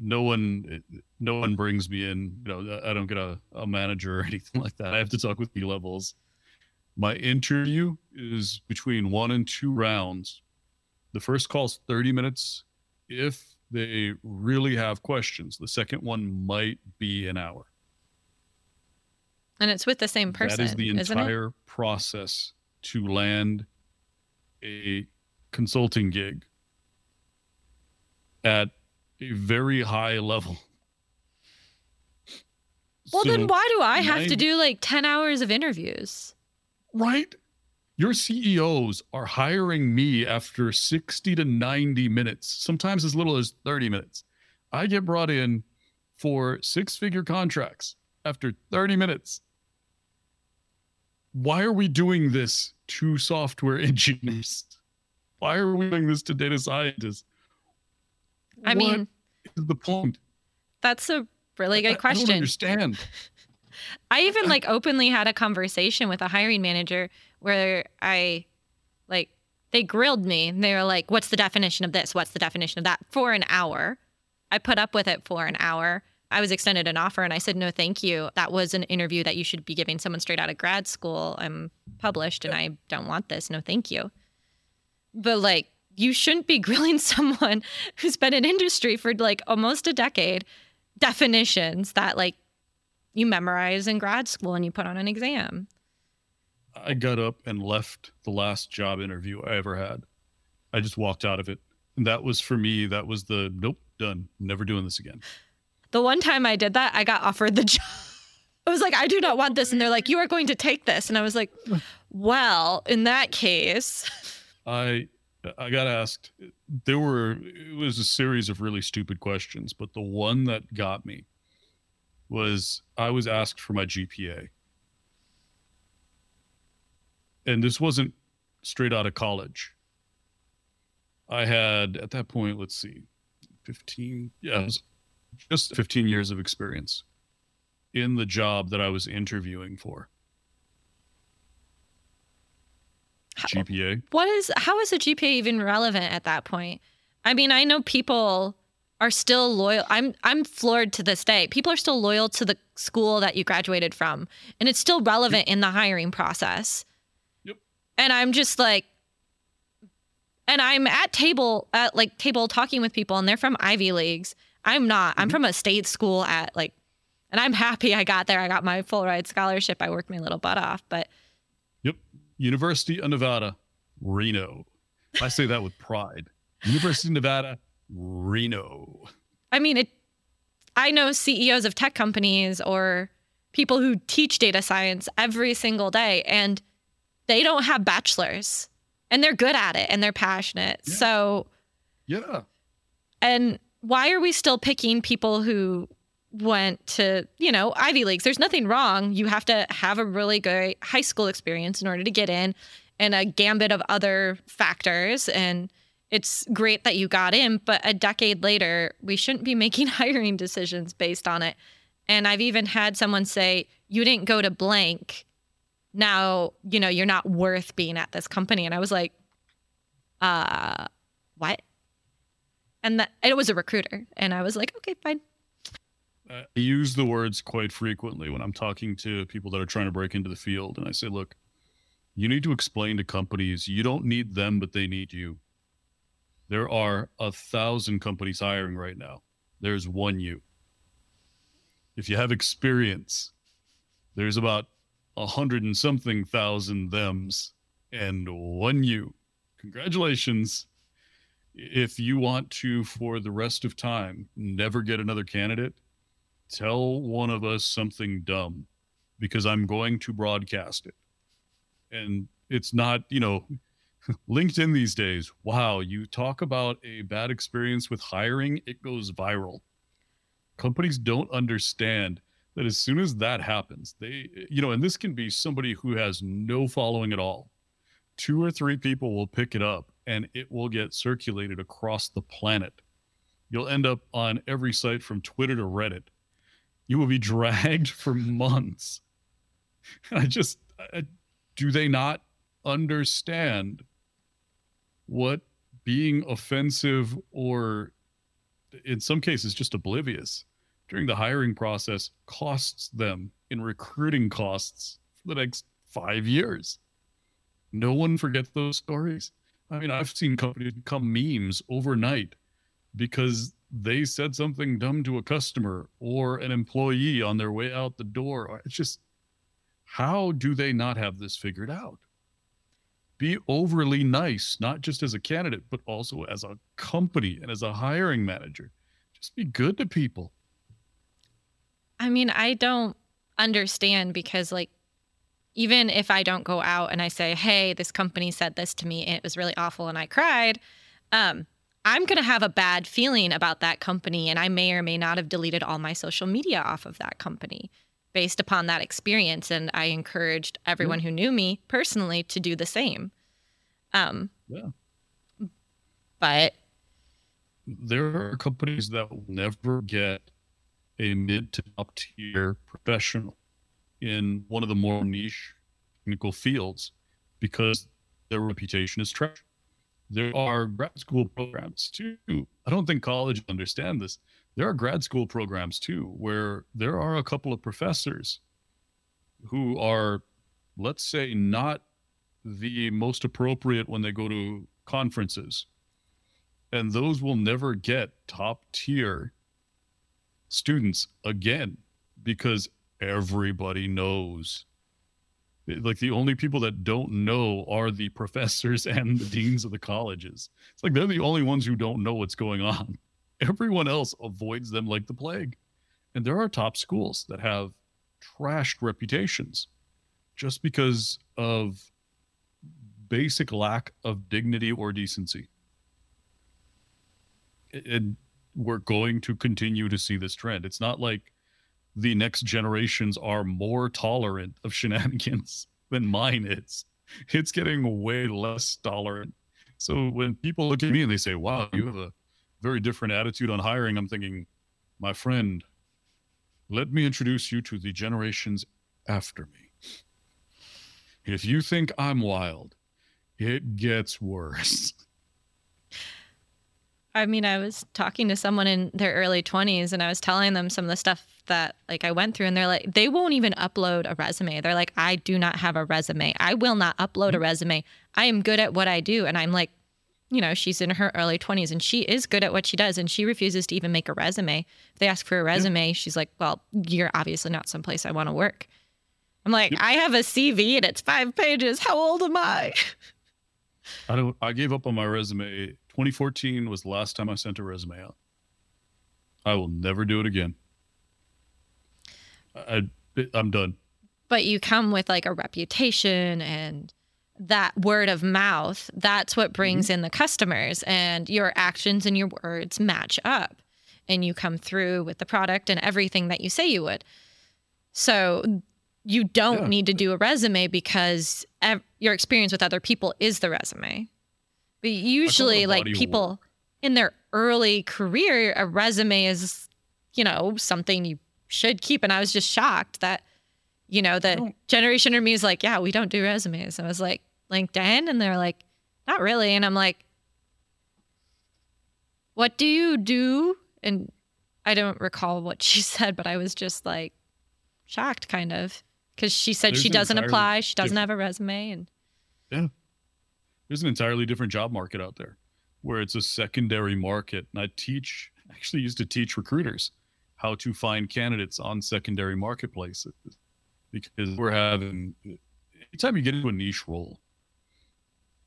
[SPEAKER 2] No one, no one brings me in. You know, I don't get a, a manager or anything like that. I have to talk with C levels. My interview is between one and two rounds. The first call is 30 minutes. If they really have questions, the second one might be an hour.
[SPEAKER 1] And it's with the same person,
[SPEAKER 2] That is the entire process to land a consulting gig at a very high level.
[SPEAKER 1] Well,
[SPEAKER 2] So-
[SPEAKER 1] then why do I have to do like 10 hours of interviews?
[SPEAKER 2] right? Your CEOs are hiring me after 60 to 90 minutes, sometimes as little as 30 minutes. I get brought in for six figure contracts after 30 minutes. Why are we doing this to software engineers? Why are we doing this to data scientists?
[SPEAKER 1] I
[SPEAKER 2] What
[SPEAKER 1] mean,
[SPEAKER 2] is the point?
[SPEAKER 1] that's a really
[SPEAKER 2] I-
[SPEAKER 1] question.
[SPEAKER 2] I don't understand.
[SPEAKER 1] I even like openly had a conversation with a hiring manager where I like they grilled me and they were like, What's the definition of this? What's the definition of that? For an hour. I put up with it for an hour. I was extended an offer and I said, No, thank you. That was an interview that you should be giving someone straight out of grad school. I'm published and I don't want this. No, thank you. But like, you shouldn't be grilling someone who's been in industry for like almost a decade definitions that like you memorize in grad school and you put on an exam.
[SPEAKER 2] I got up and left the last job interview I ever had. I just walked out of it. And that was for me, that was the nope, done. Never doing this again.
[SPEAKER 1] The one time I did that, I got offered the job. I was like, I do not want this. And they're like, you are going to take this. And I was like, well, in that case.
[SPEAKER 2] I I got asked there were it was a series of really stupid questions, but the one that got me was I was asked for my GPA. And this wasn't straight out of college. I had at that point, let's see, 15, yeah, just 15 years of experience in the job that I was interviewing for. GPA.
[SPEAKER 1] What is how is a GPA even relevant at that point? I mean, I know people are still loyal. I'm I'm floored to this day. People are still loyal to the school that you graduated from, and it's still relevant in the hiring process. And I'm just like and I'm at table at like table talking with people and they're from Ivy Leagues. I'm not. I'm mm-hmm. from a state school at like and I'm happy I got there. I got my full ride scholarship. I worked my little butt off, but
[SPEAKER 2] Yep. University of Nevada, Reno. I say that with pride. University of Nevada, Reno.
[SPEAKER 1] I mean, it I know CEOs of tech companies or people who teach data science every single day and they don't have bachelors and they're good at it and they're passionate. Yeah. So
[SPEAKER 2] Yeah.
[SPEAKER 1] And why are we still picking people who went to, you know, Ivy Leagues? There's nothing wrong. You have to have a really good high school experience in order to get in and a gambit of other factors and it's great that you got in, but a decade later, we shouldn't be making hiring decisions based on it. And I've even had someone say, You didn't go to blank. Now, you know, you're not worth being at this company. And I was like, Uh, what? And that it was a recruiter. And I was like, Okay, fine.
[SPEAKER 2] I use the words quite frequently when I'm talking to people that are trying to break into the field. And I say, Look, you need to explain to companies you don't need them, but they need you there are a thousand companies hiring right now. There's one you. If you have experience, there's about a hundred and something thousand thems and one you. Congratulations. If you want to, for the rest of time, never get another candidate, tell one of us something dumb because I'm going to broadcast it. And it's not, you know, LinkedIn these days, wow, you talk about a bad experience with hiring, it goes viral. Companies don't understand that as soon as that happens, they, you know, and this can be somebody who has no following at all. Two or three people will pick it up and it will get circulated across the planet. You'll end up on every site from Twitter to Reddit. You will be dragged for months. I just, I, do they not understand what being offensive or in some cases just oblivious during the hiring process costs them in recruiting costs for the next five years. No one forgets those stories. I mean, I've seen companies become memes overnight because they said something dumb to a customer or an employee on their way out the door. It's just, how do they not have this figured out? be overly nice, not just as a candidate, but also as a company and as a hiring manager. Just be good to people.
[SPEAKER 1] I mean, I don't understand because, like, even if I don't go out and I say, hey, this company said this to me and it was really awful and I cried, um, I'm going to have a bad feeling about that company. And I may or may not have deleted all my social media off of that company based upon that experience. And I encouraged everyone who knew me personally to do the same. Um,
[SPEAKER 2] yeah.
[SPEAKER 1] But
[SPEAKER 2] there are companies that will never get a mid to top tier professional in one of the more niche technical fields because their reputation is trash. There are grad school programs too. I don't think college understand this there are grad school programs too where there are a couple of professors who are let's say not the most appropriate when they go to conferences and those will never get top tier students again because everybody knows. Like the only people that don't know are the professors and the deans of the colleges. It's like they're the only ones who don't know what's going on. Everyone else avoids them like the plague. And there are top schools that have trashed reputations just because of basic lack of dignity or decency. And we're going to continue to see this trend. It's not like the next generations are more tolerant of shenanigans than mine is. It's getting way less tolerant. So when people look at me and they say, wow, you have a very different attitude on hiring, I'm thinking, my friend, let me introduce you to the generations after me. If you think I'm wild, it gets worse.
[SPEAKER 1] I mean, I was talking to someone in their early 20s and I was telling them some of the stuff that like I went through and they're like they won't even upload a resume. They're like I do not have a resume. I will not upload a mm-hmm. resume. I am good at what I do and I'm like you know, she's in her early 20s and she is good at what she does and she refuses to even make a resume. If they ask for a resume, she's like, "Well, you're obviously not someplace I want to work." I'm like, yep. "I have a CV and it's 5 pages. How old am I?"
[SPEAKER 2] I don't I gave up on my resume 2014 was the last time I sent a resume out. I will never do it again. I, I'm done.
[SPEAKER 1] But you come with like a reputation and that word of mouth. That's what brings mm-hmm. in the customers, and your actions and your words match up, and you come through with the product and everything that you say you would. So you don't yeah. need to do a resume because ev- your experience with other people is the resume. But usually, like people in their early career, a resume is, you know, something you should keep. And I was just shocked that, you know, the generation of me is like, yeah, we don't do resumes. And I was like, LinkedIn? And they're like, not really. And I'm like, what do you do? And I don't recall what she said, but I was just like shocked kind of because she said There's she doesn't apply. She doesn't have a resume. And
[SPEAKER 2] yeah there's an entirely different job market out there where it's a secondary market. And I teach, actually used to teach recruiters how to find candidates on secondary marketplaces because we're having, anytime you get into a niche role,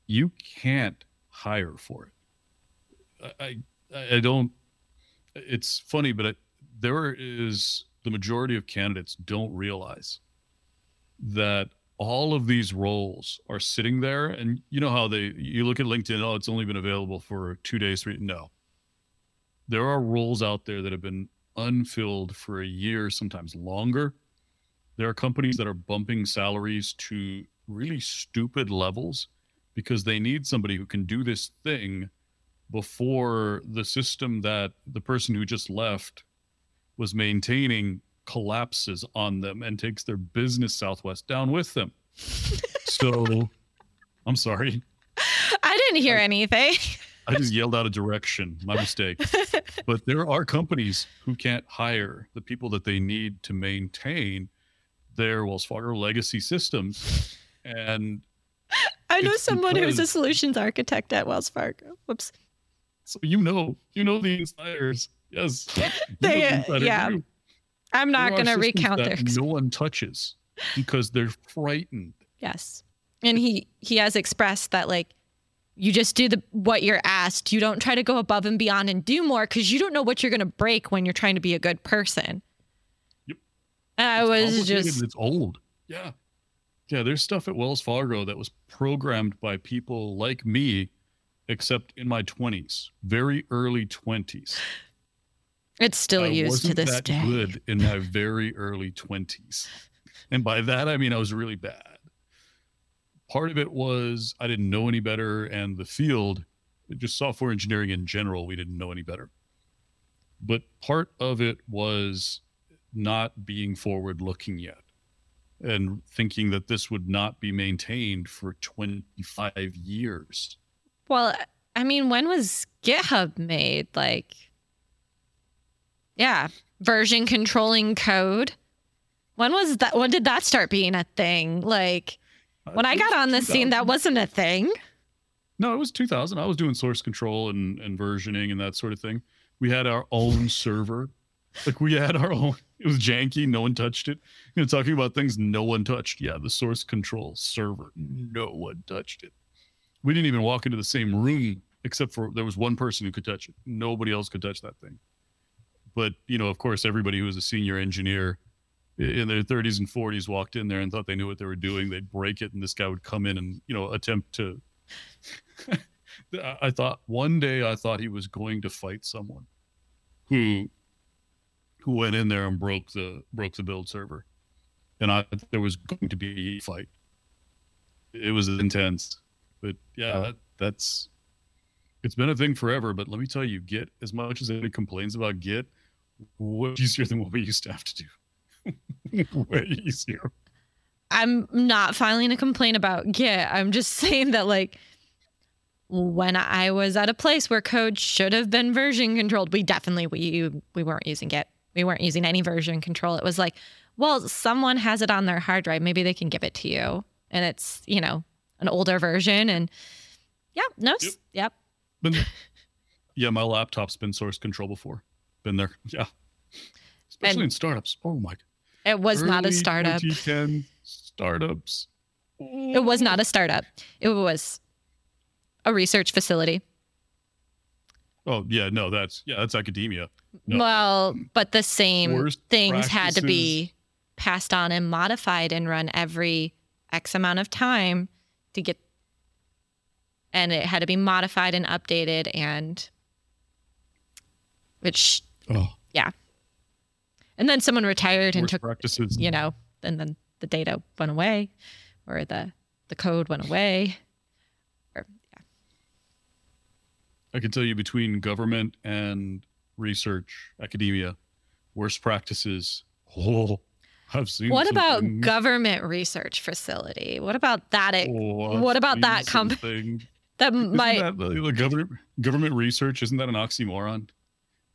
[SPEAKER 2] you can't hire for it. I, I, I don't, it's funny, but I, there is the majority of candidates don't realize that all of these roles are sitting there and you know how they you look at linkedin oh it's only been available for two days three no. There are roles out there that have been unfilled for a year sometimes longer. There are companies that are bumping salaries to really stupid levels because they need somebody who can do this thing before the system that the person who just left was maintaining collapses on them and takes their business Southwest down with them. so I'm sorry.
[SPEAKER 1] I didn't hear I, anything.
[SPEAKER 2] I just yelled out a direction. My mistake. but there are companies who can't hire the people that they need to maintain their Wells Fargo legacy systems. And
[SPEAKER 1] I know someone because, who's a solutions architect at Wells Fargo. Whoops.
[SPEAKER 2] So you know, you know the insiders. Yes.
[SPEAKER 1] they, yeah. I'm not going to recount their.
[SPEAKER 2] No one touches because they're frightened.
[SPEAKER 1] Yes, and he he has expressed that like you just do the what you're asked. You don't try to go above and beyond and do more because you don't know what you're going to break when you're trying to be a good person.
[SPEAKER 2] Yep.
[SPEAKER 1] I was just.
[SPEAKER 2] It's old. Yeah. Yeah. There's stuff at Wells Fargo that was programmed by people like me, except in my 20s, very early 20s.
[SPEAKER 1] It's still I used to this day.
[SPEAKER 2] Good in my very early twenties, and by that I mean I was really bad. Part of it was I didn't know any better, and the field, just software engineering in general, we didn't know any better. But part of it was not being forward looking yet and thinking that this would not be maintained for 25 years.
[SPEAKER 1] Well, I mean, when was GitHub made? Like yeah, version controlling code. When was that? When did that start being a thing? Like uh, when I got on the scene, that wasn't a thing.
[SPEAKER 2] No, it was 2000. I was doing source control and, and versioning and that sort of thing. We had our own server like we had our own. It was janky. No one touched it. You know, talking about things no one touched. Yeah, the source control server. No one touched it. We didn't even walk into the same room except for there was one person who could touch it. Nobody else could touch that thing. But you know, of course, everybody who was a senior engineer in their 30s and 40s walked in there and thought they knew what they were doing. They'd break it, and this guy would come in and you know attempt to. I thought one day I thought he was going to fight someone who who went in there and broke the broke the build server, and I there was going to be a fight. It was intense, but yeah, that, that's it's been a thing forever. But let me tell you, Git as much as anybody complains about Git, way easier than what we used to have to do. way easier.
[SPEAKER 1] I'm not filing a complaint about Git. I'm just saying that like when I was at a place where code should have been version controlled, we definitely we we weren't using Git. We weren't using any version control. It was like, well, someone has it on their hard drive. Maybe they can give it to you. And it's, you know, an older version. And yeah, no, yep. yep.
[SPEAKER 2] Yeah, my laptop's been source control before. Been there. Yeah. Especially and in startups. Oh my.
[SPEAKER 1] It was Early not a startup.
[SPEAKER 2] 2010 startups.
[SPEAKER 1] It was not a startup. It was a research facility.
[SPEAKER 2] Oh yeah, no, that's yeah, that's academia. No.
[SPEAKER 1] Well, but the same Worst things practices. had to be passed on and modified and run every X amount of time to get, and it had to be modified and updated and, which, oh. yeah. And then someone retired Worst and took practices. You know, and then the data went away, or the the code went away. Or, yeah.
[SPEAKER 2] I can tell you between government and research, academia, worst practices. Oh, I've seen.
[SPEAKER 1] What about things. government research facility? What about that? Oh, what about that company? That might that
[SPEAKER 2] the government government research isn't that an oxymoron?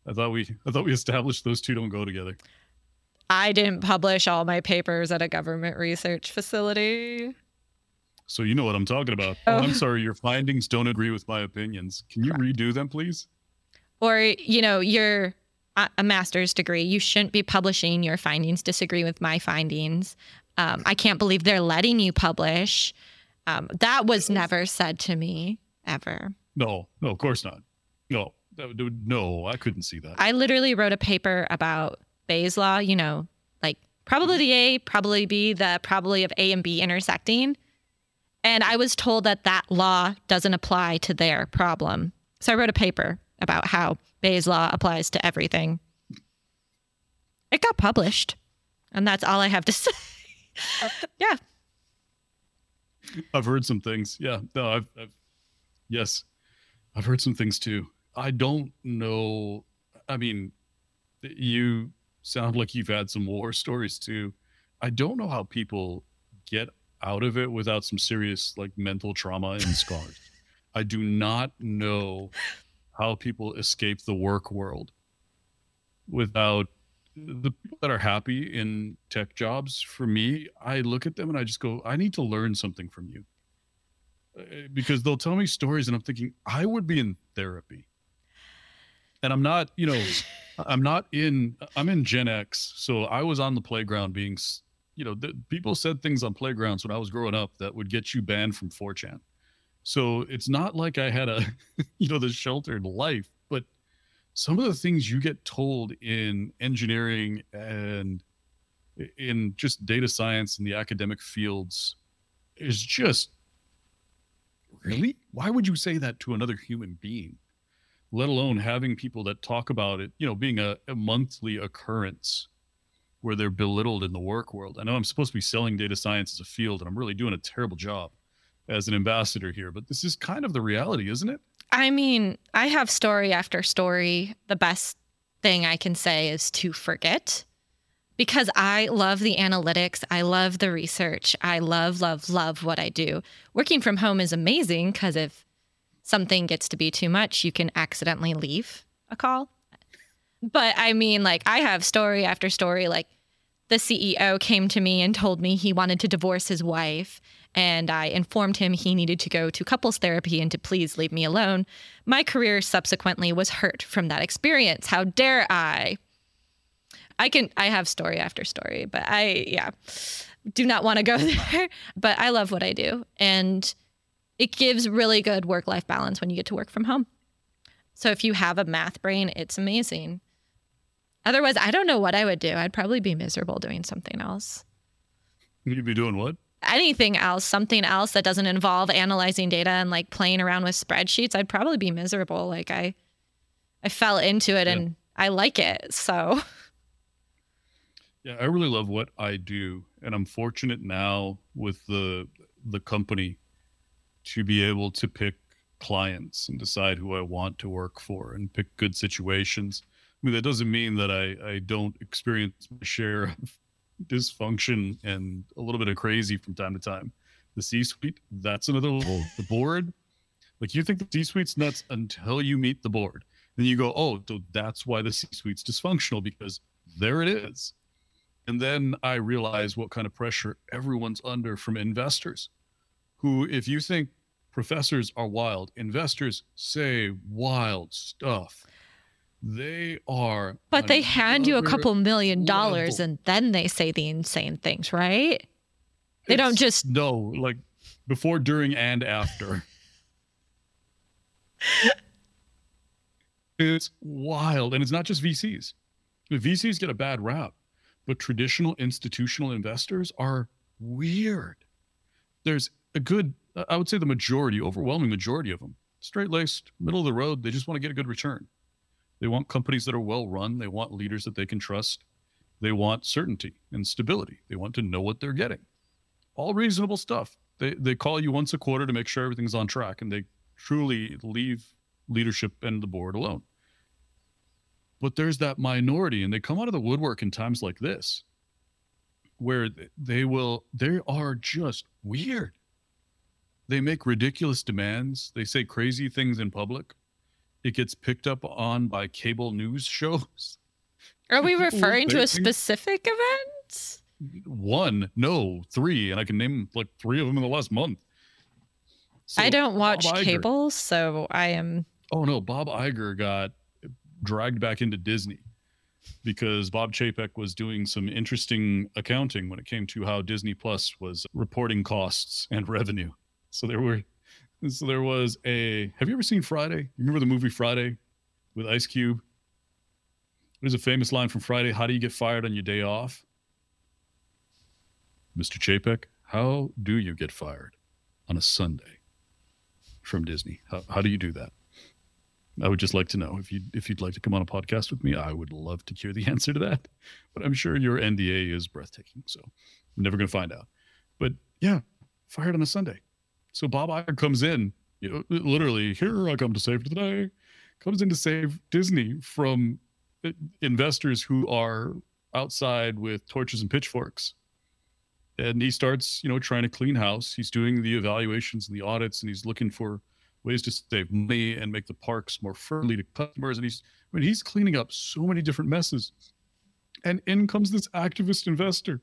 [SPEAKER 2] I thought we I thought we established those two don't go together.
[SPEAKER 1] I didn't publish all my papers at a government research facility.
[SPEAKER 2] So you know what I'm talking about. Oh. I'm sorry, your findings don't agree with my opinions. Can you Correct. redo them, please?
[SPEAKER 1] Or, you know, you're a master's degree. You shouldn't be publishing your findings disagree with my findings. Um, I can't believe they're letting you publish. Um, that was never said to me ever.
[SPEAKER 2] No, no, of course not. No, no, I couldn't see that.
[SPEAKER 1] I literally wrote a paper about Bayes' law. You know, like probability mm-hmm. A, probably B, the probability of A and B intersecting. And I was told that that law doesn't apply to their problem. So I wrote a paper about how Bayes' law applies to everything. It got published. And that's all I have to say. yeah.
[SPEAKER 2] I've heard some things. Yeah. No, I've, I've, yes, I've heard some things too. I don't know. I mean, you sound like you've had some war stories too. I don't know how people get out of it without some serious like mental trauma and scars. I do not know how people escape the work world without the people that are happy in tech jobs for me i look at them and i just go i need to learn something from you uh, because they'll tell me stories and i'm thinking i would be in therapy and i'm not you know i'm not in i'm in gen x so i was on the playground being you know, people said things on playgrounds when I was growing up that would get you banned from 4chan. So it's not like I had a, you know, the sheltered life, but some of the things you get told in engineering and in just data science and the academic fields is just really why would you say that to another human being let alone having people that talk about it you know being a, a monthly occurrence where they're belittled in the work world. I know I'm supposed to be selling data science as a field, and I'm really doing a terrible job as an ambassador here, but this is kind of the reality, isn't it?
[SPEAKER 1] I mean, I have story after story. The best thing I can say is to forget because I love the analytics. I love the research. I love, love, love what I do. Working from home is amazing because if something gets to be too much, you can accidentally leave a call. But I mean, like, I have story after story. Like, the CEO came to me and told me he wanted to divorce his wife. And I informed him he needed to go to couples therapy and to please leave me alone. My career subsequently was hurt from that experience. How dare I? I can I have story after story, but I yeah, do not want to go there. But I love what I do and it gives really good work-life balance when you get to work from home. So if you have a math brain, it's amazing. Otherwise, I don't know what I would do. I'd probably be miserable doing something else.
[SPEAKER 2] You'd be doing what?
[SPEAKER 1] Anything else, something else that doesn't involve analyzing data and like playing around with spreadsheets, I'd probably be miserable. Like I I fell into it yeah. and I like it. So
[SPEAKER 2] Yeah, I really love what I do and I'm fortunate now with the the company to be able to pick clients and decide who I want to work for and pick good situations. I mean, that doesn't mean that I, I don't experience my share of dysfunction and a little bit of crazy from time to time. The C suite, that's another level. The board, like you think the C suite's nuts until you meet the board. Then you go, oh, so that's why the C suite's dysfunctional because there it is. And then I realize what kind of pressure everyone's under from investors who, if you think professors are wild. Investors say wild stuff. They are.
[SPEAKER 1] But they hand you a couple million dollars level. and then they say the insane things, right? They it's, don't just.
[SPEAKER 2] No, like before, during, and after. it's wild. And it's not just VCs. The VCs get a bad rap, but traditional institutional investors are weird. There's a good I would say the majority, overwhelming majority of them, straight laced, middle of the road. They just want to get a good return. They want companies that are well run. They want leaders that they can trust. They want certainty and stability. They want to know what they're getting. All reasonable stuff. They, they call you once a quarter to make sure everything's on track and they truly leave leadership and the board alone. But there's that minority, and they come out of the woodwork in times like this where they will, they are just weird they make ridiculous demands. They say crazy things in public. It gets picked up on by cable news shows.
[SPEAKER 1] Are we referring to a specific event?
[SPEAKER 2] One, no, three, and I can name like three of them in the last month.
[SPEAKER 1] So I don't watch cable, so I am.
[SPEAKER 2] Oh no, Bob Iger got dragged back into Disney because Bob Chapek was doing some interesting accounting when it came to how Disney Plus was reporting costs and revenue. So there were, so there was a. Have you ever seen Friday? You remember the movie Friday with Ice Cube? There's a famous line from Friday. How do you get fired on your day off? Mr. Chapek, how do you get fired on a Sunday from Disney? How, how do you do that? I would just like to know if you if you'd like to come on a podcast with me. I would love to hear the answer to that. But I'm sure your NDA is breathtaking, so I'm never going to find out. But yeah, fired on a Sunday. So Bob Iger comes in, you know, literally, here I come to save today, comes in to save Disney from uh, investors who are outside with torches and pitchforks. And he starts, you know, trying to clean house. He's doing the evaluations and the audits, and he's looking for ways to save money and make the parks more friendly to customers. And he's, I mean, he's cleaning up so many different messes. And in comes this activist investor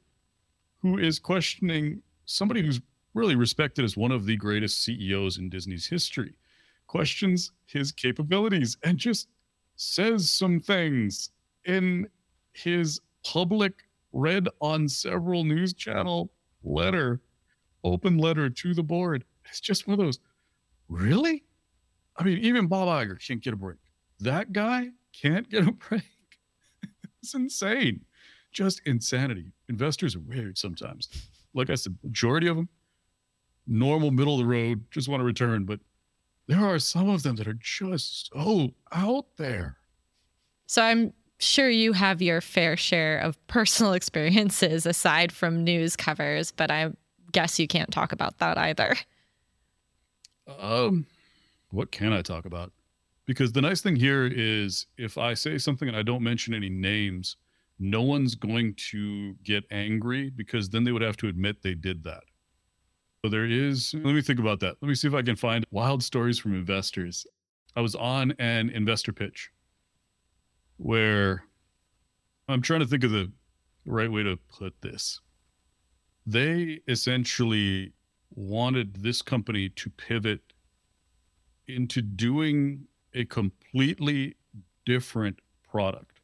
[SPEAKER 2] who is questioning somebody who's really respected as one of the greatest CEOs in Disney's history, questions his capabilities and just says some things in his public read on several news channel letter, open letter to the board. It's just one of those, really? I mean, even Bob Iger can't get a break. That guy can't get a break. it's insane. Just insanity. Investors are weird sometimes. Like I said, majority of them normal middle of the road, just want to return. But there are some of them that are just so out there.
[SPEAKER 1] So I'm sure you have your fair share of personal experiences aside from news covers, but I guess you can't talk about that either.
[SPEAKER 2] Um, what can I talk about? Because the nice thing here is if I say something and I don't mention any names, no one's going to get angry because then they would have to admit they did that. So there is, let me think about that. Let me see if I can find wild stories from investors. I was on an investor pitch where I'm trying to think of the right way to put this. They essentially wanted this company to pivot into doing a completely different product.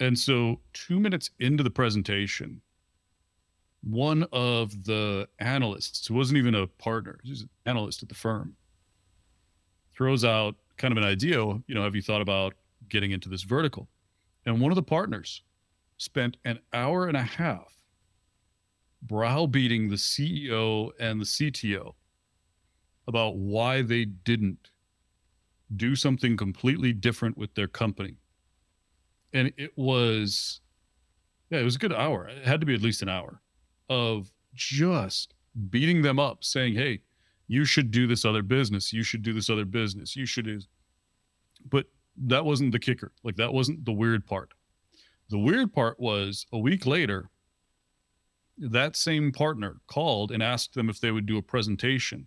[SPEAKER 2] And so, two minutes into the presentation, one of the analysts, who wasn't even a partner, he's an analyst at the firm, throws out kind of an idea. You know, have you thought about getting into this vertical? And one of the partners spent an hour and a half browbeating the CEO and the CTO about why they didn't do something completely different with their company. And it was, yeah, it was a good hour. It had to be at least an hour of just beating them up, saying, hey, you should do this other business. You should do this other business. You should do. But that wasn't the kicker. Like, that wasn't the weird part. The weird part was a week later, that same partner called and asked them if they would do a presentation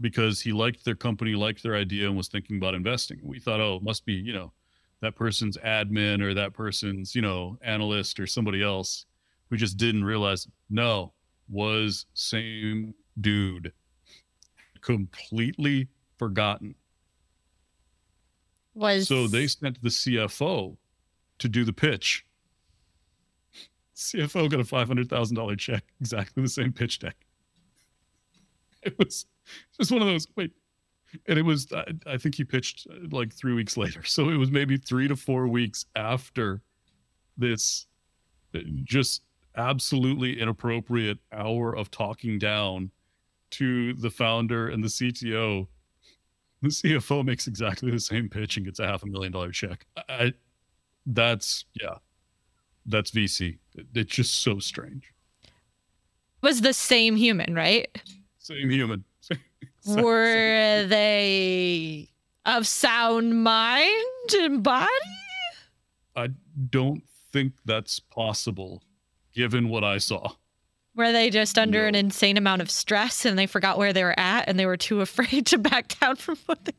[SPEAKER 2] because he liked their company, liked their idea, and was thinking about investing. We thought, oh, it must be, you know, that person's admin or that person's, you know, analyst or somebody else who just didn't realize, no, was same dude. Completely forgotten.
[SPEAKER 1] Was
[SPEAKER 2] So they sent the CFO to do the pitch. CFO got a $500,000 check, exactly the same pitch deck. It was just one of those, wait. And it was, I, I think he pitched uh, like three weeks later. So it was maybe three to four weeks after this uh, just absolutely inappropriate hour of talking down to the founder and the CTO. The CFO makes exactly the same pitch and gets a half a million dollar check. I, that's yeah that's vc it's just so strange
[SPEAKER 1] was the same human, right?
[SPEAKER 2] same human
[SPEAKER 1] Were they of sound mind and body?
[SPEAKER 2] i don't think that's possible given what i saw.
[SPEAKER 1] Were they just under an insane amount of stress and they forgot where they were at and they were too afraid to back down from what they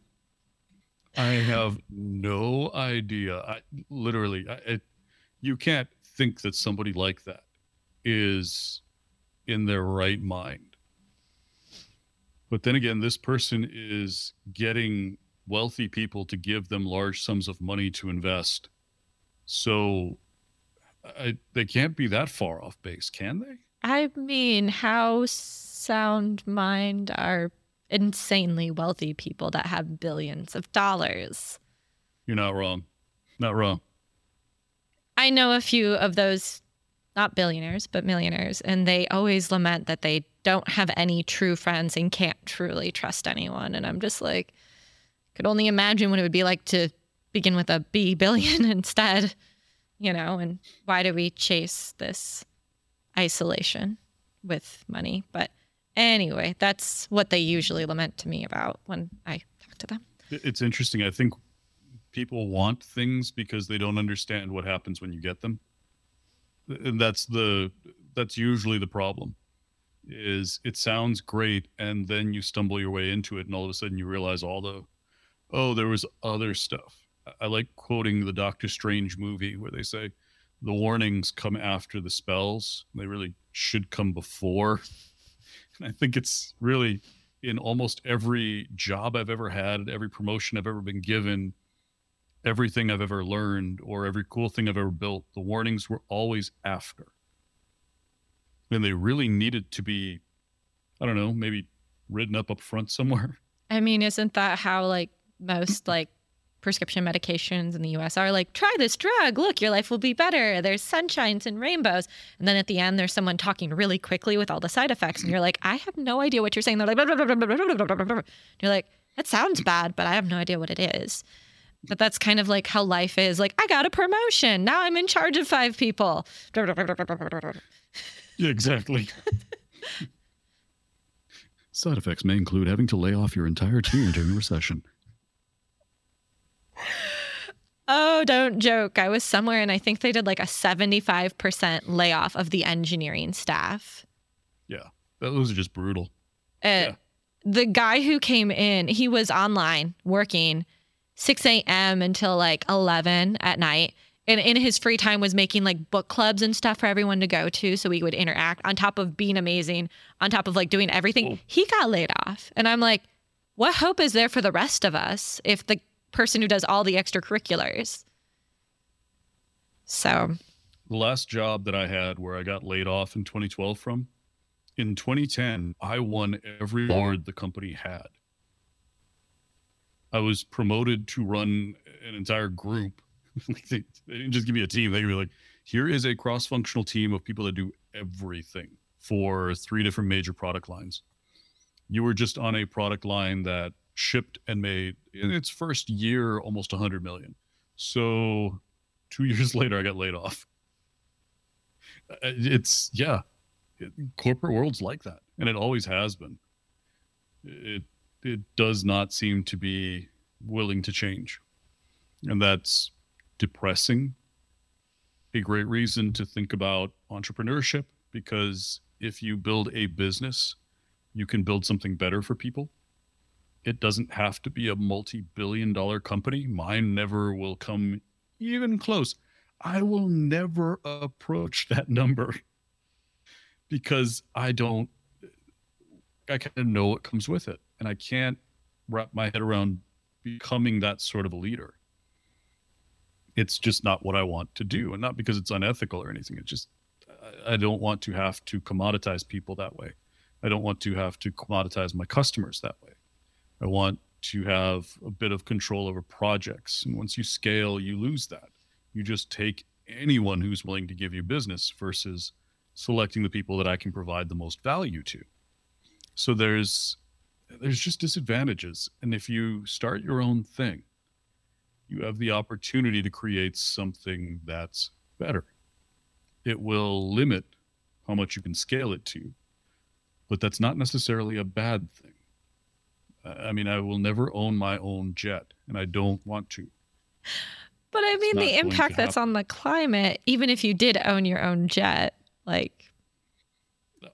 [SPEAKER 2] i have no idea. I literally I, it, you can't think that somebody like that is in their right mind. But then again this person is getting wealthy people to give them large sums of money to invest. So I, they can't be that far off base can they
[SPEAKER 1] I mean, how sound mind are insanely wealthy people that have billions of dollars.
[SPEAKER 2] you're not wrong not wrong
[SPEAKER 1] I know a few of those, not billionaires, but millionaires, and they always lament that they don't have any true friends and can't truly trust anyone. And I'm just like, could only imagine what it would be like to begin with a B billion instead, you know? And why do we chase this isolation with money? But anyway, that's what they usually lament to me about when I talk to them.
[SPEAKER 2] It's interesting. I think people want things because they don't understand what happens when you get them. And that's the that's usually the problem. Is it sounds great and then you stumble your way into it and all of a sudden you realize all the oh there was other stuff. I- like quoting the Doctor Strange movie where they say the warnings come after the spells. They really should come before. And I think it's really in almost every job I've ever had, every promotion I've ever been given, everything I've ever learned, or every cool thing I've ever built, the warnings were always after. And they really needed to be, I don't know, maybe written up up front somewhere.
[SPEAKER 1] I mean, isn't that how like most like prescription medications in the US are like, try this drug. Look, your life will be better. There's sunshines and rainbows. And then at the end, there's someone talking really quickly with all the side effects. And you're like, I have no idea what you're saying. They're like, blah, blah, blah, you're like, that sounds bad, but I have no idea what it is. But that's kind of like how life is. Like, I got a promotion. Now I'm in charge of five people.
[SPEAKER 2] Exactly. side effects may include having to lay off your entire team during a recession.
[SPEAKER 1] Oh, don't joke. I was somewhere and I think they did like a 75% layoff of the engineering staff. Yeah.
[SPEAKER 2] Those are just brutal.
[SPEAKER 1] Uh,
[SPEAKER 2] Yeah.
[SPEAKER 1] The guy who came in, he was online working 6 a.m. until like 11 at night. And in his free time was making like book clubs and stuff for everyone to go to so we would interact on top of being amazing, on top of like doing everything.
[SPEAKER 2] Cool.
[SPEAKER 1] He got laid off. And I'm like, what hope is there for the rest of us if the person who does all the extracurriculars So
[SPEAKER 2] the last job that I had where I got laid off in 2012 from, in 2010, I won every award the company had. I was promoted to run an entire group. they, they didn't just give me a team. They were like, here is a cross functional team of people that do everything for three different major product lines. You were just on a product line that shipped and made in its first year almost 100 million. So two years later, I got laid off. Uh, it's, yeah, it, corporate world's like that. And it always has been. It, it does not seem to be willing to change. And that's depressing. A great reason to think about entrepreneurship because if you build a business, you can build something better for people. It doesn't have to be a multi billion dollar company. Mine never will come even close. I will never approach that number because I don't, I kind of know what comes with it. And I can't wrap my head around becoming that sort of a leader. It's just not what I want to do. And not because it's unethical or anything. It's just, I don't want to have to commoditize people that way. I don't want to have to commoditize my customers that way. I want to have a bit of control over projects. And once you scale, you lose that. You just take anyone who's willing to give you business versus selecting the people that I can provide the most value to. So there's there's just disadvantages. And if you start your own thing, you have the opportunity to create something that's better. It will limit how much you can scale it to, but that's not necessarily a bad thing. I mean, I will never own my own jet, and I don't want to.
[SPEAKER 1] But I mean, the impact that's on the climate, even if you did own your own jet, like.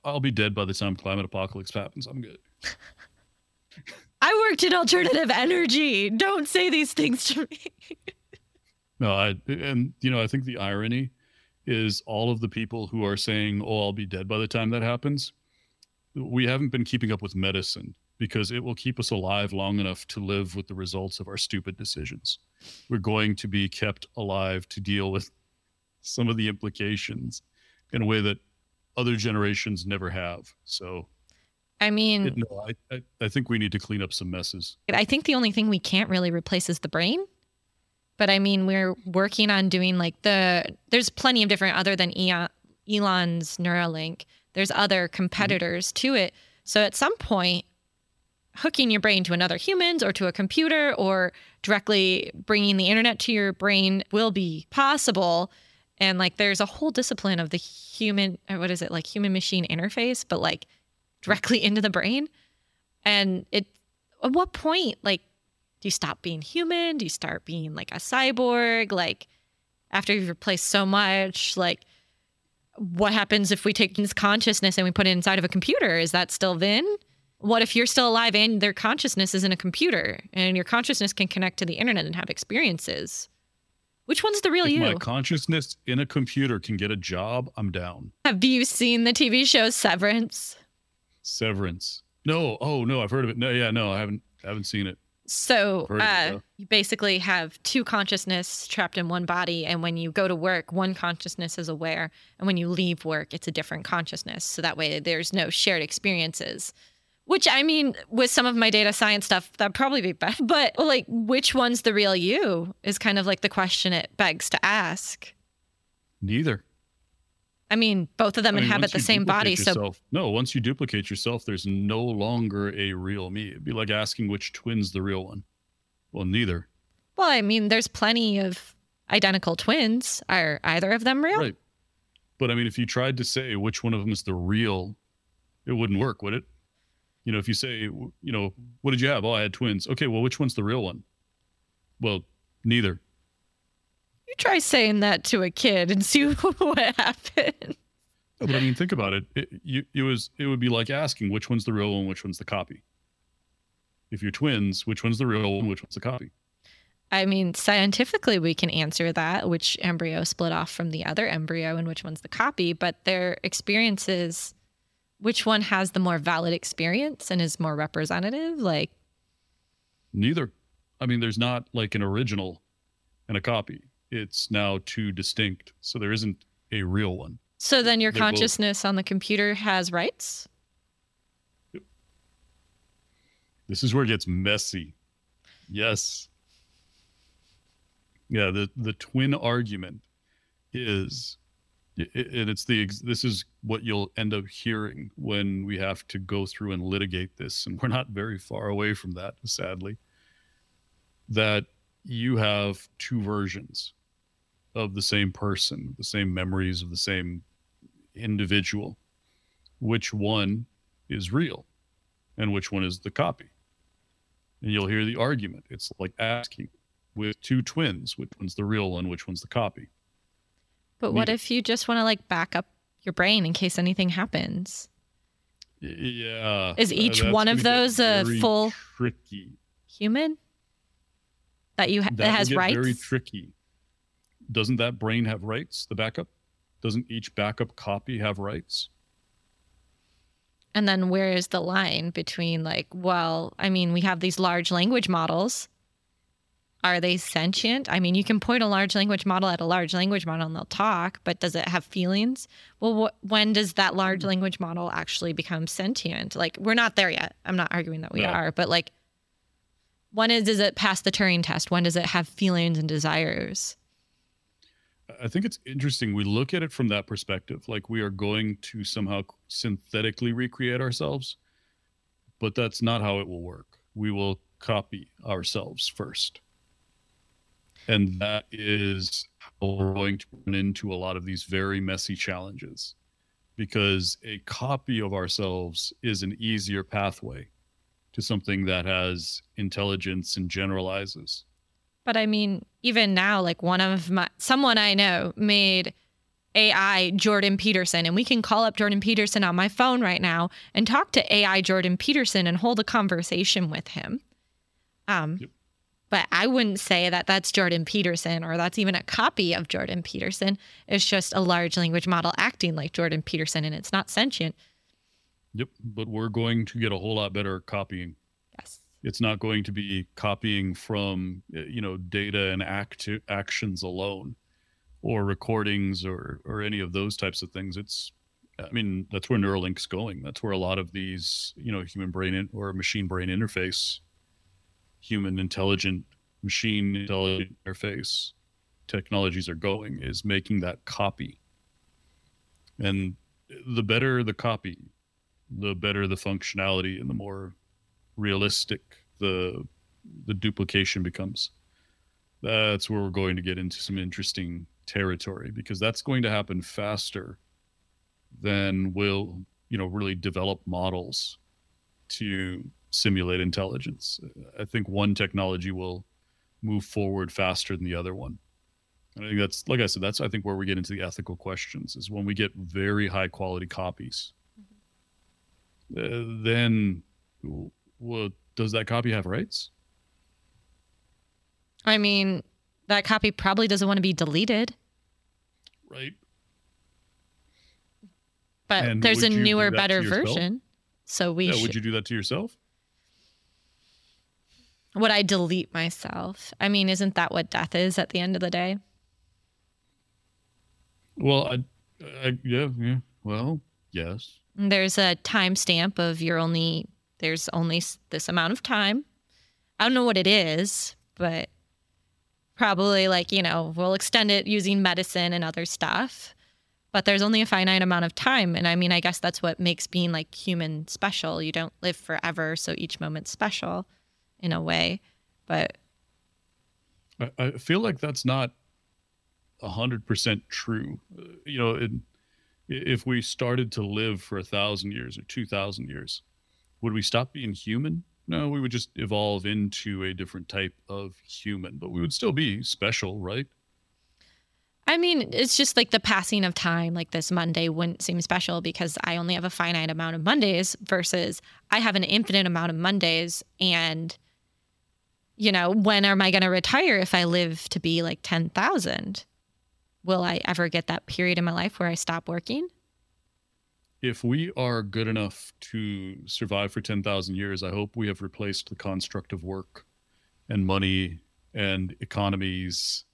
[SPEAKER 2] I'll be dead by the time climate apocalypse happens. I'm good.
[SPEAKER 1] I worked in alternative energy. Don't say these things to me.
[SPEAKER 2] no, I and you know, I think the irony is all of the people who are saying, "Oh, I'll be dead by the time that happens." We haven't been keeping up with medicine because it will keep us alive long enough to live with the results of our stupid decisions. We're going to be kept alive to deal with some of the implications in a way that other generations never have. So,
[SPEAKER 1] I mean,
[SPEAKER 2] it, no, I, I, I think we need to clean up some messes.
[SPEAKER 1] I think the only thing we can't really replace is the brain. But I mean, we're working on doing like the, there's plenty of different, other than Elon's Neuralink, there's other competitors mm-hmm. to it. So at some point, hooking your brain to another human's or to a computer or directly bringing the internet to your brain will be possible. And like there's a whole discipline of the human uh, what is it like human machine interface but like directly into the brain. And it at what point like do you stop being human? Do you start being like a cyborg? Like after you've replaced so much like what happens if we take this consciousness and we put it inside of a computer? Is that still vin what if you're still alive and their consciousness is in a computer and your consciousness can connect to the internet and have experiences? Which one's the real
[SPEAKER 2] if
[SPEAKER 1] you?
[SPEAKER 2] My consciousness in a computer can get a job. I'm down.
[SPEAKER 1] Have you seen the TV show Severance?
[SPEAKER 2] Severance. No. Oh no, I've heard of it. No, yeah, no, I haven't. I haven't seen it.
[SPEAKER 1] So uh, you basically have two consciousness trapped in one body, and when you go to work, one consciousness is aware, and when you leave work, it's a different consciousness. So that way, there's no shared experiences. Which I mean, with some of my data science stuff, that'd probably be best. But like, which one's the real you is kind of like the question it begs to ask.
[SPEAKER 2] Neither.
[SPEAKER 1] I mean, both of them I mean, inhabit the same body.
[SPEAKER 2] Yourself,
[SPEAKER 1] so
[SPEAKER 2] no, once you duplicate yourself, there's no longer a real me. It'd be like asking which twin's the real one. Well, neither.
[SPEAKER 1] Well, I mean, there's plenty of identical twins. Are either of them real?
[SPEAKER 2] Right. But I mean, if you tried to say which one of them is the real, it wouldn't work, would it? You know, if you say, you know, what did you have? Oh, I had twins. Okay, well, which one's the real one? Well, neither.
[SPEAKER 1] You try saying that to a kid and see what happens.
[SPEAKER 2] but I mean, think about it. It, you, it was it would be like asking which one's the real one, which one's the copy. If you're twins, which one's the real one, which one's the copy?
[SPEAKER 1] I mean, scientifically, we can answer that which embryo split off from the other embryo and which one's the copy, but their experiences which one has the more valid experience and is more representative? Like
[SPEAKER 2] neither. I mean, there's not like an original and a copy. it's now two distinct. So there isn't a real one.
[SPEAKER 1] So then your
[SPEAKER 2] They're both-
[SPEAKER 1] consciousness on the computer has rights?
[SPEAKER 2] This is where it gets messy. Yes. Yeah, the the twin argument is and it's the this is what you'll end up hearing when we have to go through and litigate this and we're not very far away from that sadly that you have two versions of the same person the same memories of the same individual. Which one is real and which one is the copy? And you'll hear the argument. It's like asking with two twins which one's the real one which one's the copy
[SPEAKER 1] But what if you just want to like back up your brain in case anything happens?
[SPEAKER 2] Yeah.
[SPEAKER 1] Is
[SPEAKER 2] uh,
[SPEAKER 1] each
[SPEAKER 2] that's
[SPEAKER 1] one of those a full-
[SPEAKER 2] tricky?
[SPEAKER 1] Human? That you ha-
[SPEAKER 2] That
[SPEAKER 1] has rights?
[SPEAKER 2] Very tricky. Doesn't that brain have rights? The backup. Doesn't each backup copy have rights?
[SPEAKER 1] And then where is the line between like, well, I mean, we have these large language models. Are they sentient? I mean, you can point a large language model at a large language model and they'll talk, but does it have feelings? Well, wh- when does that large
[SPEAKER 2] Hmm.
[SPEAKER 1] language model actually become sentient? Like, we're not there yet. I'm not arguing that we
[SPEAKER 2] No.
[SPEAKER 1] are, but like, when is, does it pass the Turing test? When does it have feelings and desires?
[SPEAKER 2] I think it's interesting. We look at it from that perspective, like we are going to somehow synthetically recreate ourselves, but that's not how it will work. We will copy ourselves first. And that is we're going to run into a lot of these very messy challenges because a copy of ourselves is an easier pathway to something that has intelligence and generalizes.
[SPEAKER 1] But I mean, even now, like one of my someone I know made AI Jordan Peterson, and we can call up Jordan Peterson on my phone right now and talk to AI Jordan Peterson and hold a conversation with him. Um,
[SPEAKER 2] Yep.
[SPEAKER 1] But I wouldn't say that that's Jordan Peterson or that's even a copy of Jordan Peterson. It's just a large language model acting like Jordan Peterson, and it's not sentient.
[SPEAKER 2] Yep. But we're going to get a whole lot better at copying.
[SPEAKER 1] Yes.
[SPEAKER 2] it's not going to be copying from uh, you know data and act actions alone or recordings or or any of those types of things it's i mean that's where neuralink's going that's where a lot of these you know human brain in, or machine brain interface human intelligent machine intelligent interface technologies are going is making that copy. And the better the copy the better the functionality and the more realistic the the duplication becomes. That's where we're going to get into some interesting territory because that's going to happen faster than we'll you know really develop models to simulate intelligence i think one technology will move forward faster than the other one and i think that's like i said that's i think where we get into the ethical questions is when we get very high quality copies uh, then well, does that copy have rights?
[SPEAKER 1] I mean, that copy probably doesn't want to be deleted,
[SPEAKER 2] Right.
[SPEAKER 1] but
[SPEAKER 2] And
[SPEAKER 1] there's a
[SPEAKER 2] would you do
[SPEAKER 1] newer, better version. So we
[SPEAKER 2] yeah.
[SPEAKER 1] should.
[SPEAKER 2] Would you do that to yourself?
[SPEAKER 1] Would I delete myself? I mean, isn't that what death is at the end of the day?
[SPEAKER 2] Well, I, I yeah, yeah. Well, yes.
[SPEAKER 1] There's a timestamp of your only, there's only this amount of time. I don't know what it is, but probably like, you know, we'll extend it using medicine and other stuff. But there's only a finite amount of time. And I mean, I guess that's what makes being like human special. You don't live forever. So each moment's special in a way. But
[SPEAKER 2] I, I feel like that's not a hundred percent true. Uh, you know, it, if we started to live for a thousand years or two thousand years, would we stop being human? No, we would just evolve into a different type of human, but we would still be special, right?
[SPEAKER 1] I mean, it's just like the passing of time. Like this Monday wouldn't seem special because I only have a finite amount of Mondays versus I have an infinite amount of Mondays. And, you know, when am I going to retire if I live to be like 10,000? Will I ever get that period in my life where I stop working?
[SPEAKER 2] if we are good enough to survive for 10,000 years, I hope we have replaced the construct of work and money and economies.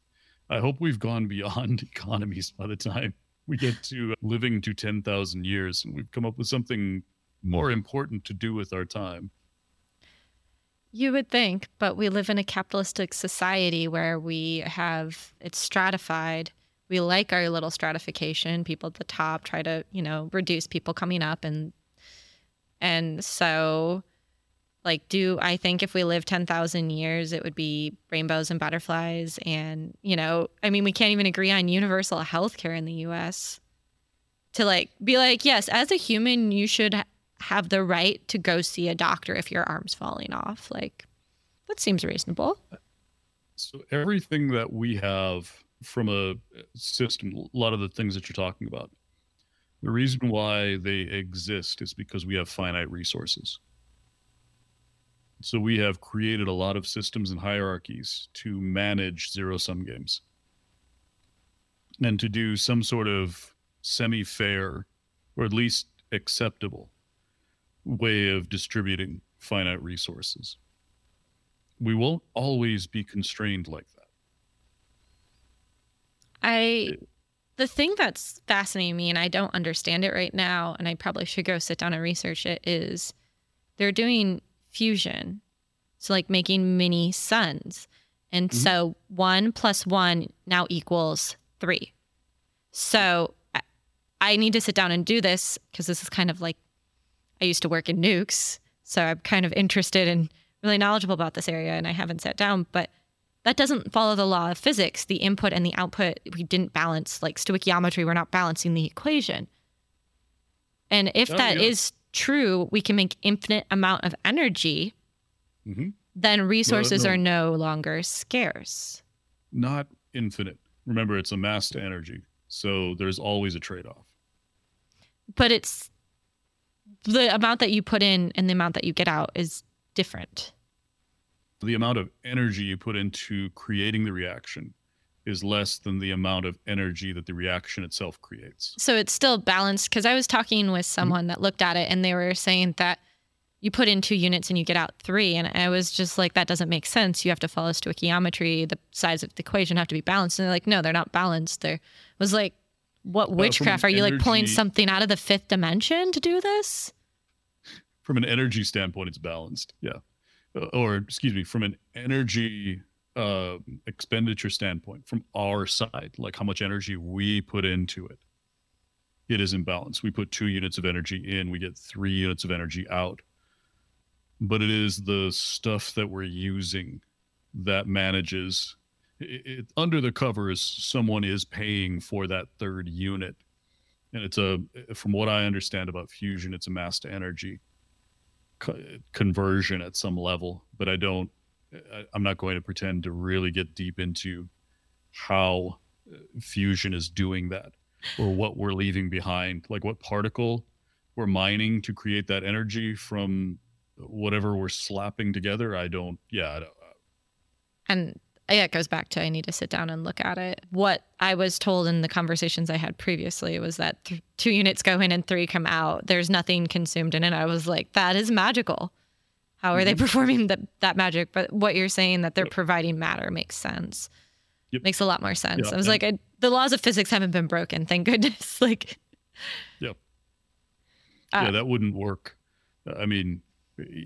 [SPEAKER 2] I hope we've gone beyond economies by the time we get to living to 10,000 years and we've come up with something more important to do with our time.
[SPEAKER 1] You would think, but we live in a capitalistic society where we have it's stratified. We like our little stratification. People at the top try to, you know, reduce people coming up and and so like do I think if we live 10,000 years it would be rainbows and butterflies and, you know, I mean we can't even agree on universal health care in the US to like be like, yes, as a human you should have the right to go see a doctor if your arm's falling off. Like, that seems reasonable.
[SPEAKER 2] So, everything that we have from a system, a lot of the things that you're talking about, the reason why they exist is because we have finite resources. So, we have created a lot of systems and hierarchies to manage zero sum games and to do some sort of semi fair or at least acceptable way of distributing finite resources. We won't always be constrained like that.
[SPEAKER 1] I the thing that's fascinating me and I don't understand it right now and I probably should go sit down and research it is they're doing fusion. So like making mini suns. And mm-hmm. so 1 plus 1 now equals 3. So I need to sit down and do this because this is kind of like I used to work in nukes, so I'm kind of interested and really knowledgeable about this area, and I haven't sat down, but that doesn't follow the law of physics. The input and the output, we didn't balance, like stoichiometry, we're not balancing the equation. And if oh, that yeah. is true, we can make infinite amount of energy, mm-hmm. then resources well, no, are no longer scarce.
[SPEAKER 2] Not infinite. Remember, it's a mass to energy. So there's always a trade off.
[SPEAKER 1] But it's the amount that you put in and the amount that you get out is different.
[SPEAKER 2] The amount of energy you put into creating the reaction is less than the amount of energy that the reaction itself creates.
[SPEAKER 1] So it's still balanced because I was talking with mm-hmm. someone that looked at it and they were saying that you put in two units and you get out three. And I was just like, that doesn't make sense. You have to follow stoichiometry. The sides of the equation have to be balanced. And they're like, no, they're not balanced. There was like, what witchcraft? Are you energy, like pulling something out of the fifth dimension to do this?
[SPEAKER 2] From an energy standpoint, it's balanced. Yeah. Uh, or, excuse me, from an energy uh, expenditure standpoint, from our side, like how much energy we put into it, it is imbalance. We put two units of energy in, we get three units of energy out. But it is the stuff that we're using that manages it, it, under the covers, someone is paying for that third unit, and it's a from what I understand about fusion, it's a mass to energy co- conversion at some level. But I don't, I, I'm not going to pretend to really get deep into how uh, fusion is doing that or what we're leaving behind, like what particle we're mining to create that energy from whatever we're slapping together. I don't, yeah. I don't, uh,
[SPEAKER 1] and it goes back to I need to sit down and look at it. What I was told in the conversations I had previously was that th- two units go in and three come out. There's nothing consumed in it. I was like, that is magical. How are mm-hmm. they performing the, that magic? But what you're saying that they're yep. providing matter makes sense. Yep. Makes a lot more sense. Yep. I was like, I, the laws of physics haven't been broken. Thank goodness. like,
[SPEAKER 2] yep. Uh, yeah, that wouldn't work. I mean,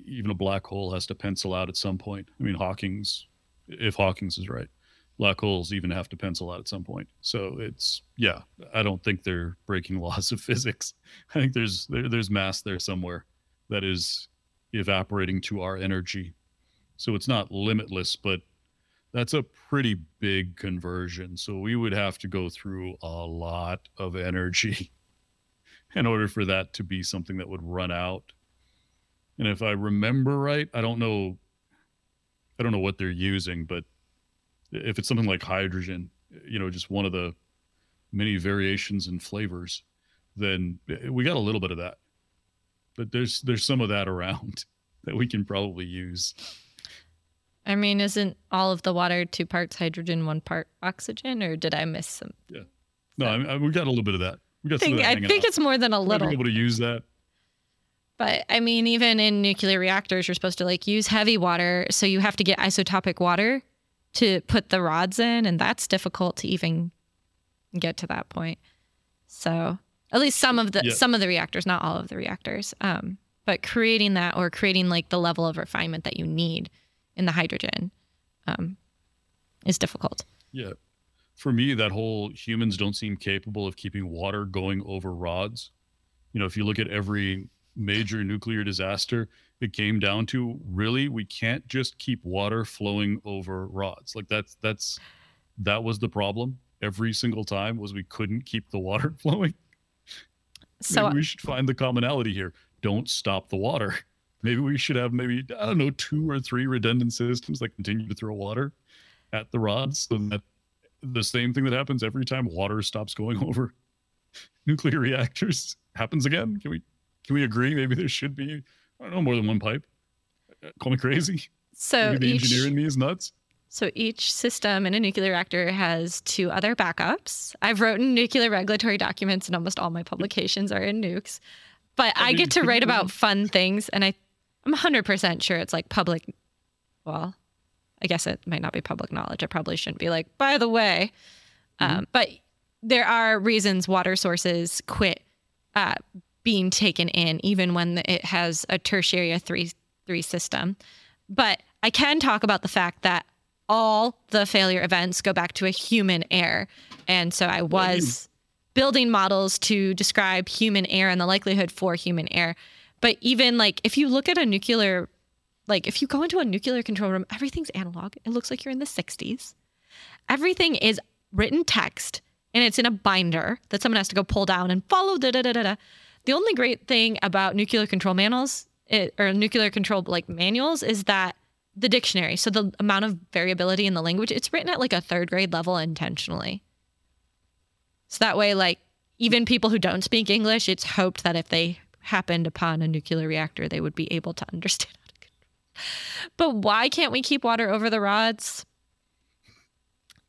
[SPEAKER 2] even a black hole has to pencil out at some point. I mean, Hawking's if Hawkins is right. Black holes even have to pencil out at some point. So it's yeah, I don't think they're breaking laws of physics. I think there's there, there's mass there somewhere that is evaporating to our energy. So it's not limitless, but that's a pretty big conversion. So we would have to go through a lot of energy in order for that to be something that would run out. And if I remember right, I don't know I don't know what they're using, but if it's something like hydrogen, you know, just one of the many variations and flavors, then we got a little bit of that. But there's there's some of that around that we can probably use.
[SPEAKER 1] I mean, isn't all of the water two parts hydrogen, one part oxygen, or did I miss some?
[SPEAKER 2] Yeah, no, I mean, we got a little bit of that. We got. I
[SPEAKER 1] think, I think it's more than a little.
[SPEAKER 2] able to use that.
[SPEAKER 1] But I mean, even in nuclear reactors, you're supposed to like use heavy water. So you have to get isotopic water to put the rods in, and that's difficult to even get to that point. So at least some of the
[SPEAKER 2] Yeah.
[SPEAKER 1] some of the reactors, not all of the reactors. Um, but creating that or creating like the level of refinement that you need in the hydrogen um, is difficult.
[SPEAKER 2] Yeah. For me, that whole humans don't seem capable of keeping water going over rods. You know, if you look at every major nuclear disaster, it came down to really we can't just keep water flowing over rods. Like that's that's that was the problem every single time was we couldn't keep the water flowing.
[SPEAKER 1] So
[SPEAKER 2] maybe we should find the commonality here. Don't stop the water. Maybe we should have maybe I don't know two or three redundant systems that continue to throw water at the rods, so that the same thing that happens every time water stops going over nuclear reactors happens again. Can we can we agree? Maybe there should be I don't know more than one pipe. Uh, Call me crazy.
[SPEAKER 1] so
[SPEAKER 2] Maybe the
[SPEAKER 1] each
[SPEAKER 2] engineer in me is nuts.
[SPEAKER 1] So each system in a nuclear reactor has two other backups. I've written nuclear regulatory documents, and almost all my publications are in nukes. But I,
[SPEAKER 2] I mean,
[SPEAKER 1] get to write about fun things, and I, I'm 100% sure it's like public. Well, I guess it might not be public knowledge. I probably shouldn't be like, by the way. Um, but there are reasons water sources quit uh, being taken in, even when it has a tertiary three three system. But I can talk about the fact that all the failure events go back to a human error, and so I was building models to describe human error and the likelihood for human error. But even like if you look at a nuclear, like if you go into a nuclear control room, everything's analog. It looks like you're in the 60s. Everything is written text and it's in a binder that someone has to go pull down and follow. Da da da da da. The only great thing about nuclear control manuals it, or nuclear control like manuals is that the dictionary, so the amount of variability in the language, it's written at like a third grade level intentionally. So that way, like even people who don't speak English, it's hoped that if they happened upon a nuclear reactor, they would be able to understand how to. But why can't we keep water over the rods?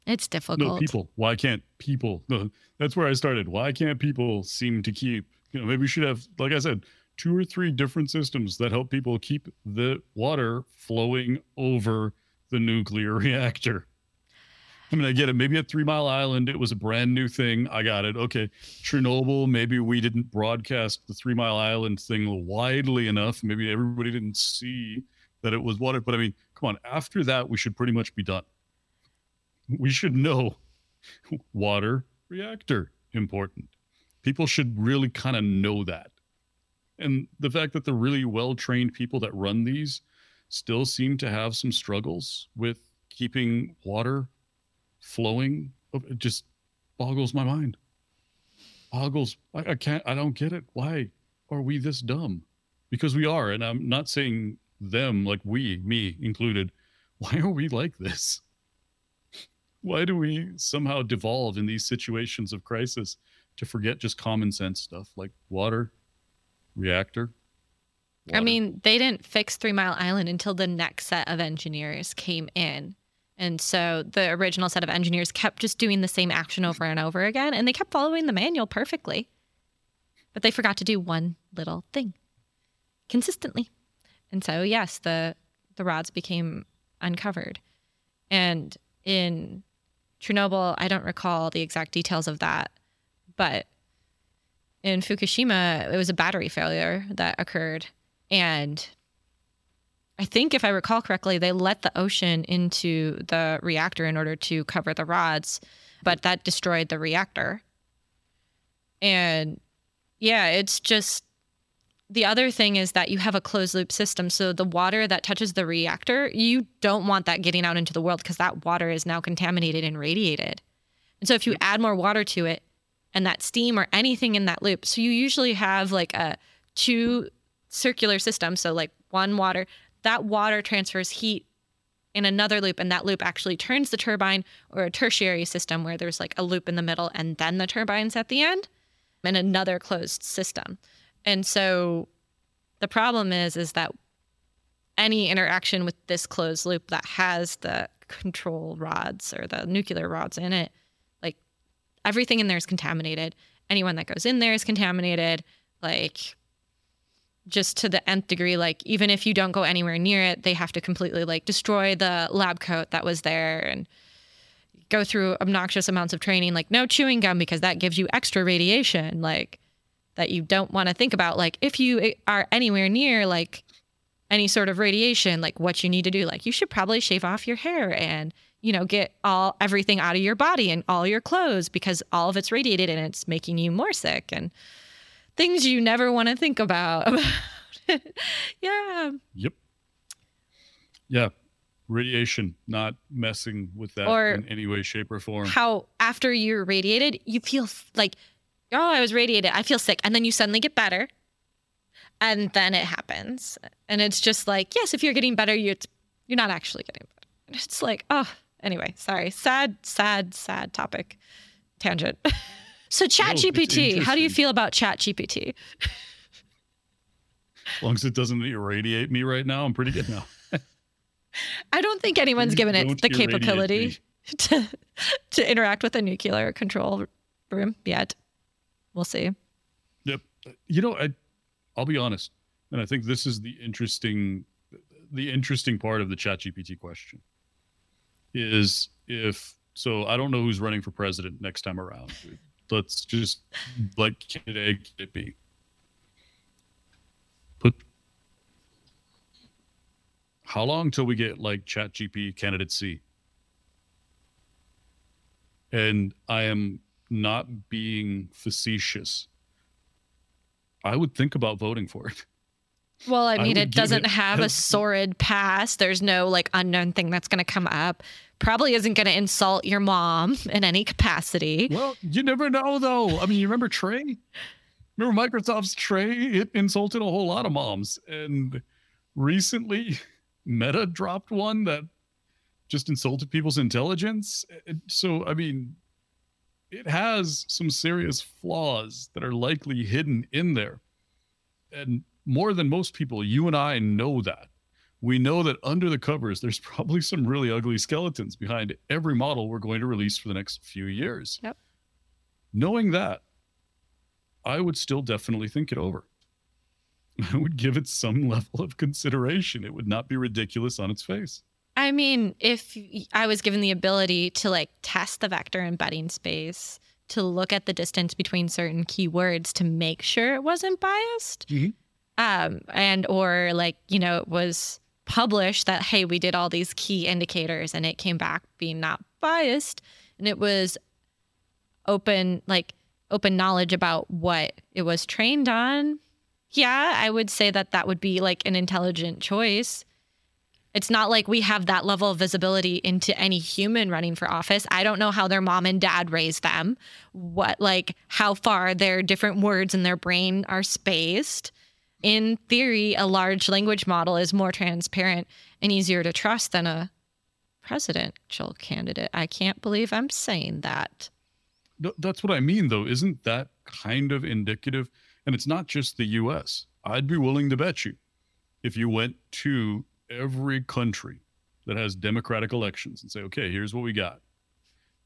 [SPEAKER 1] It's difficult.
[SPEAKER 2] No, people. Why can't people? No, that's where I started. Why can't people seem to keep? You know, maybe we should have, like I said, two or three different systems that help people keep the water flowing over the nuclear reactor. I mean, I get it. Maybe at Three Mile Island, it was a brand new thing. I got it. Okay. Chernobyl, maybe we didn't broadcast the Three Mile Island thing widely enough. Maybe everybody didn't see that it was water. But I mean, come on. After that, we should pretty much be done. We should know water reactor important. People should really kind of know that. And the fact that the really well trained people that run these still seem to have some struggles with keeping water flowing oh, it just boggles my mind. Boggles I, I can't i don't get it. Why are we this dumb? Because we are and i'm not saying them like we me included why are we like this? Why do we somehow devolve in these situations of crisis to forget just common sense stuff like water reactor
[SPEAKER 1] I mean, they didn't fix Three Mile Island until the next set of engineers came in. And so the original set of engineers kept just doing the same action over and over again, and they kept following the manual perfectly. But they forgot to do one little thing consistently. And so, yes, the, the rods became uncovered. And in Chernobyl, I don't recall the exact details of that, but in Fukushima, it was a battery failure that occurred. And I think, if I recall correctly, they let the ocean into the reactor in order to cover the rods, but that destroyed the reactor. And yeah, it's just the other thing is that you have a closed loop system. So the water that touches the reactor, you don't want that getting out into the world because that water is now contaminated and radiated. And so if you add more water to it and that steam or anything in that loop, so you usually have like a two circular system. So like one water, that water transfers heat in another loop and that loop actually turns the turbine or a tertiary system where there's like a loop in the middle and then the turbines at the end and another closed system. And so the problem is is that any interaction with this closed loop that has the control rods or the nuclear rods in it, everything in there is contaminated. Anyone that goes in there is contaminated. Like just to the nth degree. Like even if you don't go anywhere near it, they have to completely like destroy the lab coat that was there and go through obnoxious amounts of training, like no chewing gum because that gives you extra radiation, like that you don't want to think about. Like if you eh, are anywhere near like any sort of radiation, like what you need to do, like you should probably shave off your hair and you know get all everything out of your body and all your clothes because all of it's radiated and it's making you more sick and things you never want to think about. yeah.
[SPEAKER 2] Yep. Yeah radiation not messing with that
[SPEAKER 1] Or
[SPEAKER 2] in any way shape or form
[SPEAKER 1] How after you're radiated, you feel like, oh, I was radiated. I feel sick. And then you suddenly get better. And then it happens. And it's just like, yes, if you're getting better, you're, you're not actually getting better. It's like, oh, anyway, sorry. Sad, sad, sad topic. Tangent. so, Chat
[SPEAKER 2] it's
[SPEAKER 1] GPT, how do you feel about Chat GPT?
[SPEAKER 2] as long as it doesn't irradiate me right now i'm pretty good now
[SPEAKER 1] I don't think anyone's given it the capability
[SPEAKER 2] me.
[SPEAKER 1] to, to interact with a nuclear control room yet. We'll see.
[SPEAKER 2] Yep. You know, I I'll be honest, and I think this is the interesting the interesting part of the chat GPT question is if so I don't know who's running for president next time around. Let's just like kid A kid B. Put how long till we get like chat GP candidate C? And I am not being facetious. I would think about voting for it.
[SPEAKER 1] Well, I
[SPEAKER 2] I
[SPEAKER 1] mean,
[SPEAKER 2] would
[SPEAKER 1] it doesn't
[SPEAKER 2] it
[SPEAKER 1] have a sordid past. There's no like unknown thing that's going to come up. Probably isn't going to insult your mom in any capacity.
[SPEAKER 2] Well, you never know though. I mean, you remember Tay? Remember Microsoft's Tay? It insulted a whole lot of moms. And recently, Meta dropped one that just insulted people's intelligence. So, I mean, it has some serious flaws that are likely hidden in there. And more than most people, you and I know that. We know that under the covers, there's probably some really ugly skeletons behind every model we're going to release for the next few years.
[SPEAKER 1] Yep.
[SPEAKER 2] Knowing that, I would still definitely think it over. I would give it some level of consideration. It would not be ridiculous on its face.
[SPEAKER 1] I mean, if I was given the ability to like test the vector embedding space, to look at the distance between certain keywords to make sure it wasn't biased,
[SPEAKER 2] Mhm.
[SPEAKER 1] um, and or like you know it was published that hey we did all these key indicators and it came back being not biased, and it was open like open knowledge about what it was trained on. Yeah, I would say that that would be like an intelligent choice. It's not like we have that level of visibility into any human running for office. I don't know how their mom and dad raised them, what, like, how far their different words in their brain are spaced. In theory, a large language model is more transparent and easier to trust than a presidential candidate. I can't believe I'm saying that.
[SPEAKER 2] That's what I mean, though. Isn't that kind of indicative? And it's not just the US. I'd be willing to bet you if you went to every country that has democratic elections and say, okay, here's what we got.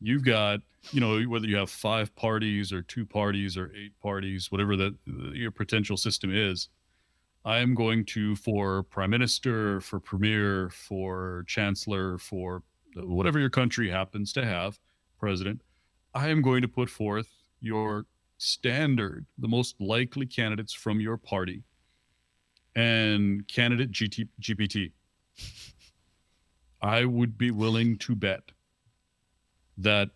[SPEAKER 2] You've got, you know, whether you have five parties or two parties or eight parties, whatever that your potential system is. I am going to, for prime minister, for premier, for chancellor, for uh, whatever your country happens to have, president, I am going to put forth your standard, the most likely candidates from your party, and candidate GT, GPT. I would be willing to bet that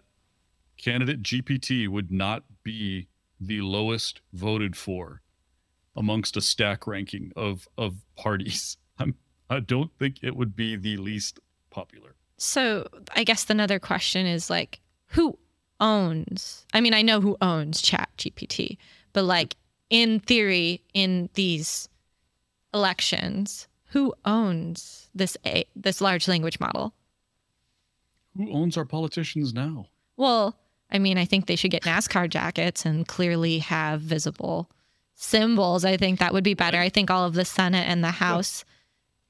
[SPEAKER 2] candidate GPT would not be the lowest voted for amongst a stack ranking of of parties. I'm, I don't think it would be the least popular.
[SPEAKER 1] So I guess another question is like, who owns? I mean, I know who owns Chat GPT, but like in theory, in these elections, who owns this a this large language model?
[SPEAKER 2] Who owns our politicians now?
[SPEAKER 1] Well, I mean, I think they should get NASCAR jackets and clearly have visible symbols. I think that would be better. I think all of the Senate and the House,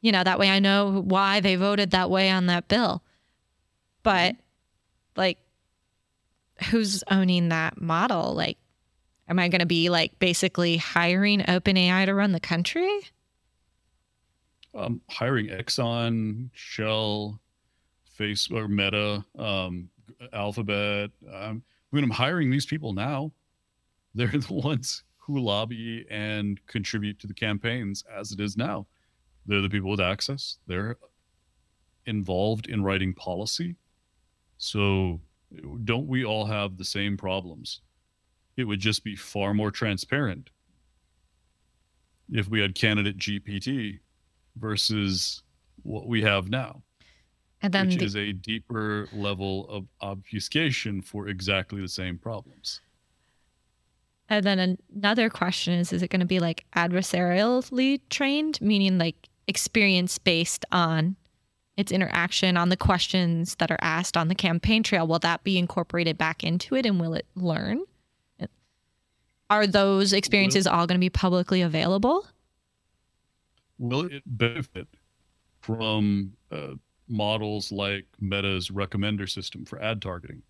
[SPEAKER 1] you know, that way I know why they voted that way on that bill. But like who's owning that model? Like Am I going to be like basically hiring OpenAI to run the country?
[SPEAKER 2] Um, hiring Exxon, Shell, Facebook, or Meta, um, Alphabet. Um, I mean, I'm hiring these people now. They're the ones who lobby and contribute to the campaigns as it is now. They're the people with access. They're involved in writing policy. So, don't we all have the same problems? It would just be far more transparent if we had candidate GPT versus what we have now,
[SPEAKER 1] And then
[SPEAKER 2] which
[SPEAKER 1] the,
[SPEAKER 2] is a deeper level of obfuscation for exactly the same problems.
[SPEAKER 1] And then another question is is it going to be like adversarially trained, meaning like experience based on its interaction on the questions that are asked on the campaign trail? Will that be incorporated back into it and will it learn? Are those experiences all going to be publicly available?
[SPEAKER 2] Will it benefit from uh, models like Meta's recommender system for ad targeting?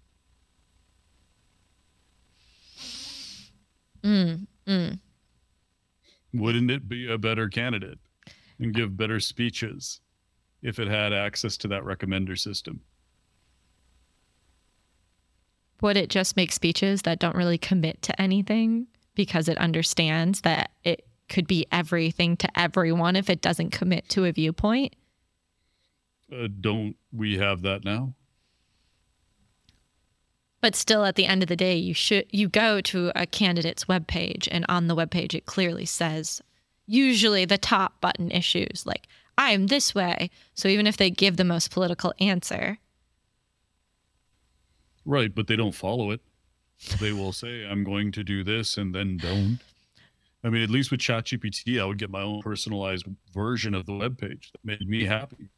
[SPEAKER 1] Mm, mm.
[SPEAKER 2] Wouldn't it be a better candidate and give better speeches if it had access to that recommender system?
[SPEAKER 1] Would it just make speeches that don't really commit to anything because it understands that it could be everything to everyone if it doesn't commit to a viewpoint?
[SPEAKER 2] Uh, don't we have that now?
[SPEAKER 1] But still at the end of the day, you should you go to a candidate's webpage and on the webpage it clearly says usually the top button issues like I'm this way. So even if they give the most political answer,
[SPEAKER 2] Right, but they don't follow it. They will say, I'm going to do this and then don't. I mean, at least with ChatGPT, I would get my own personalized version of the web page that made me happy,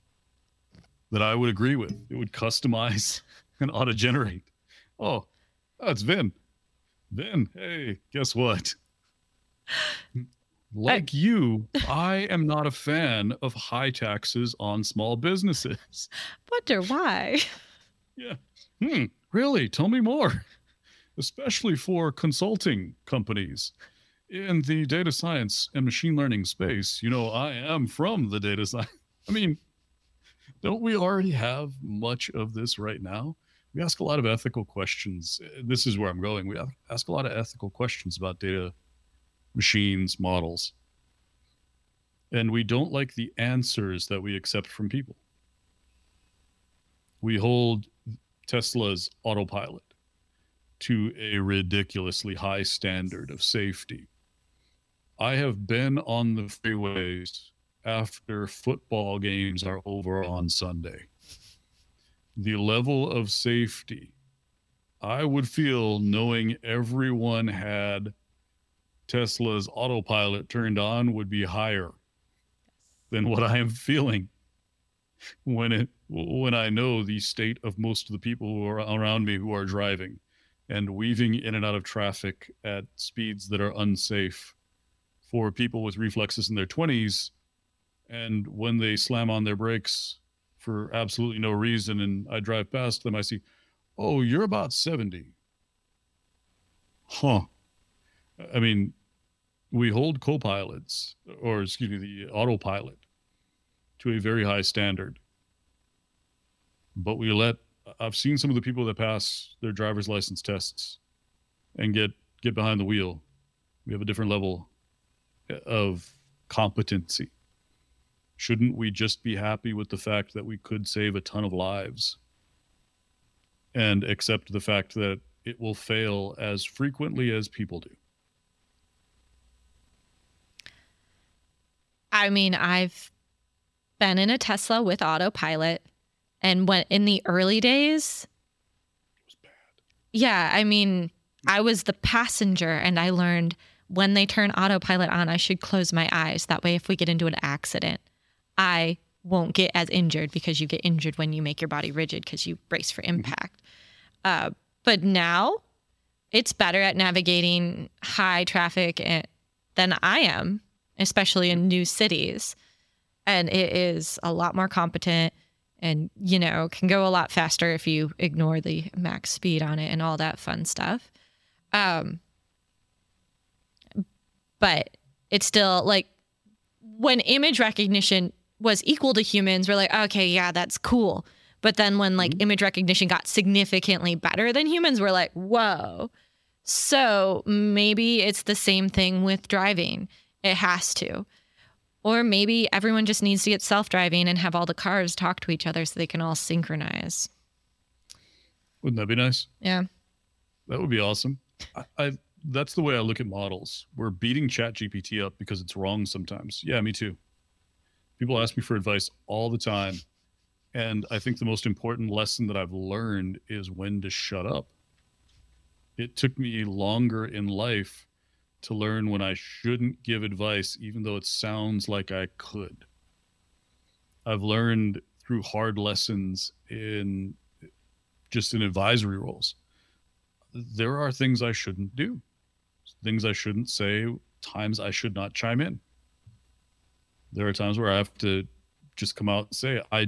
[SPEAKER 2] that I would agree with. It would customize and auto generate. Oh, that's Vin. Vin, hey, guess what? Like you, I am not a fan of high taxes on small businesses.
[SPEAKER 1] wonder why.
[SPEAKER 2] Yeah. Hmm. Really? Tell me more. Especially for consulting companies in the data science and machine learning space. You know, I am from the data science. I mean, don't we already have much of this right now? We ask a lot of ethical questions. Uh, this is where I'm going. We ask a lot of ethical questions about data, machines, models. And we don't like the answers that we accept from people. We hold Tesla's autopilot to a ridiculously high standard of safety. I have been on the freeways after football games are over on Sunday. The level of safety I would feel knowing everyone had Tesla's autopilot turned on would be higher than what I am feeling when it when I know the state of most of the people who are around me who are driving and weaving in and out of traffic at speeds that are unsafe for people with reflexes in their 20s and when they slam on their brakes for absolutely no reason and I drive past them I see oh you're about 70 huh I mean we hold co-pilots or excuse me the autopilot to a very high standard but we let I've seen some of the people that pass their driver's license tests and get get behind the wheel. We have a different level of competency. Shouldn't we just be happy with the fact that we could save a ton of lives and accept the fact that it will fail as frequently as people do?
[SPEAKER 1] I mean, I've been in a Tesla with autopilot and when in the early days,
[SPEAKER 2] It was bad.
[SPEAKER 1] yeah, I mean, I was the passenger and I learned when they turn autopilot on, I should close my eyes. That way, if we get into an accident, I won't get as injured because you get injured when you make your body rigid because you brace for impact. Uh, but now it's better at navigating high traffic than I am, especially in new cities. And it is a lot more competent and, you know, can go a lot faster if you ignore the max speed on it and all that fun stuff. Um, but it's still like when image recognition was equal to humans, we're like, okay, yeah, that's cool. But then when like mm-hmm. image recognition got significantly better than humans, we're like, whoa. So maybe it's the same thing with driving. It has to. Or maybe everyone just needs to get self driving and have all the cars talk to each other so they can all synchronize.
[SPEAKER 2] Wouldn't that be nice?
[SPEAKER 1] Yeah.
[SPEAKER 2] That would be awesome. I, I that's the way I look at models. We're beating Chat GPT up because it's wrong sometimes. Yeah, me too. People ask me for advice all the time. And I think the most important lesson that I've learned is when to shut up. It took me longer in life to learn when I shouldn't give advice, even though it sounds like I could. I've learned through hard lessons in just in advisory roles. There are things I shouldn't do, things I shouldn't say, times I should not chime in. There are times where I have to just come out and say, I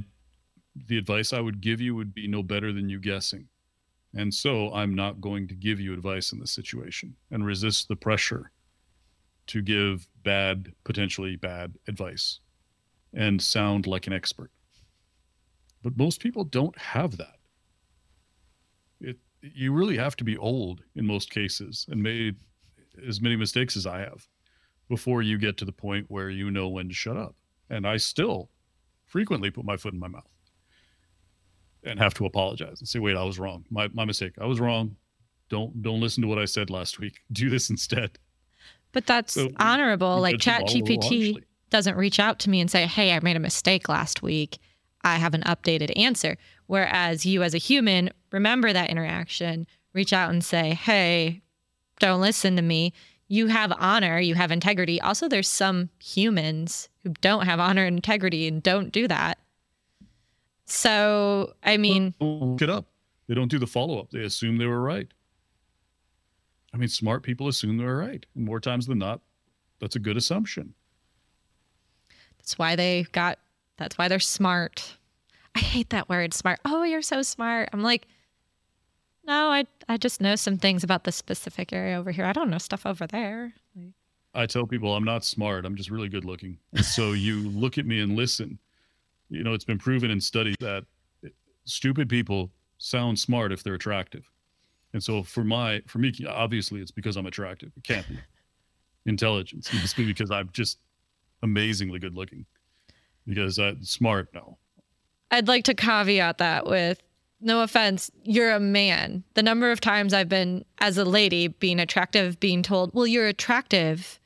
[SPEAKER 2] the advice I would give you would be no better than you guessing. And so I'm not going to give you advice in this situation and resist the pressure to give bad, potentially bad advice and sound like an expert. But most people don't have that. It you really have to be old in most cases and made as many mistakes as I have before you get to the point where you know when to shut up. And I still frequently put my foot in my mouth and have to apologize and say, wait, I was wrong. My my mistake. I was wrong. Don't don't listen to what I said last week. Do this instead.
[SPEAKER 1] But that's so honorable. Like Chat GPT doesn't reach out to me and say, Hey, I made a mistake last week. I have an updated answer. Whereas you as a human, remember that interaction, reach out and say, Hey, don't listen to me. You have honor, you have integrity. Also, there's some humans who don't have honor and integrity and don't do that. So, I mean,
[SPEAKER 2] look it up. They don't do the follow up. They assume they were right. I mean, smart people assume they're right. And more times than not, that's a good assumption.
[SPEAKER 1] That's why they got, that's why they're smart. I hate that word, smart. Oh, you're so smart. I'm like, no, I, I just know some things about this specific area over here. I don't know stuff over there.
[SPEAKER 2] I tell people I'm not smart. I'm just really good looking. So you look at me and listen. You know, it's been proven in studies that stupid people sound smart if they're attractive. And so for my for me, obviously it's because I'm attractive. It can't be intelligence. It must be because I'm just amazingly good looking. Because I'm smart, no.
[SPEAKER 1] I'd like to caveat that with no offense, you're a man. The number of times I've been as a lady being attractive, being told, well, you're attractive.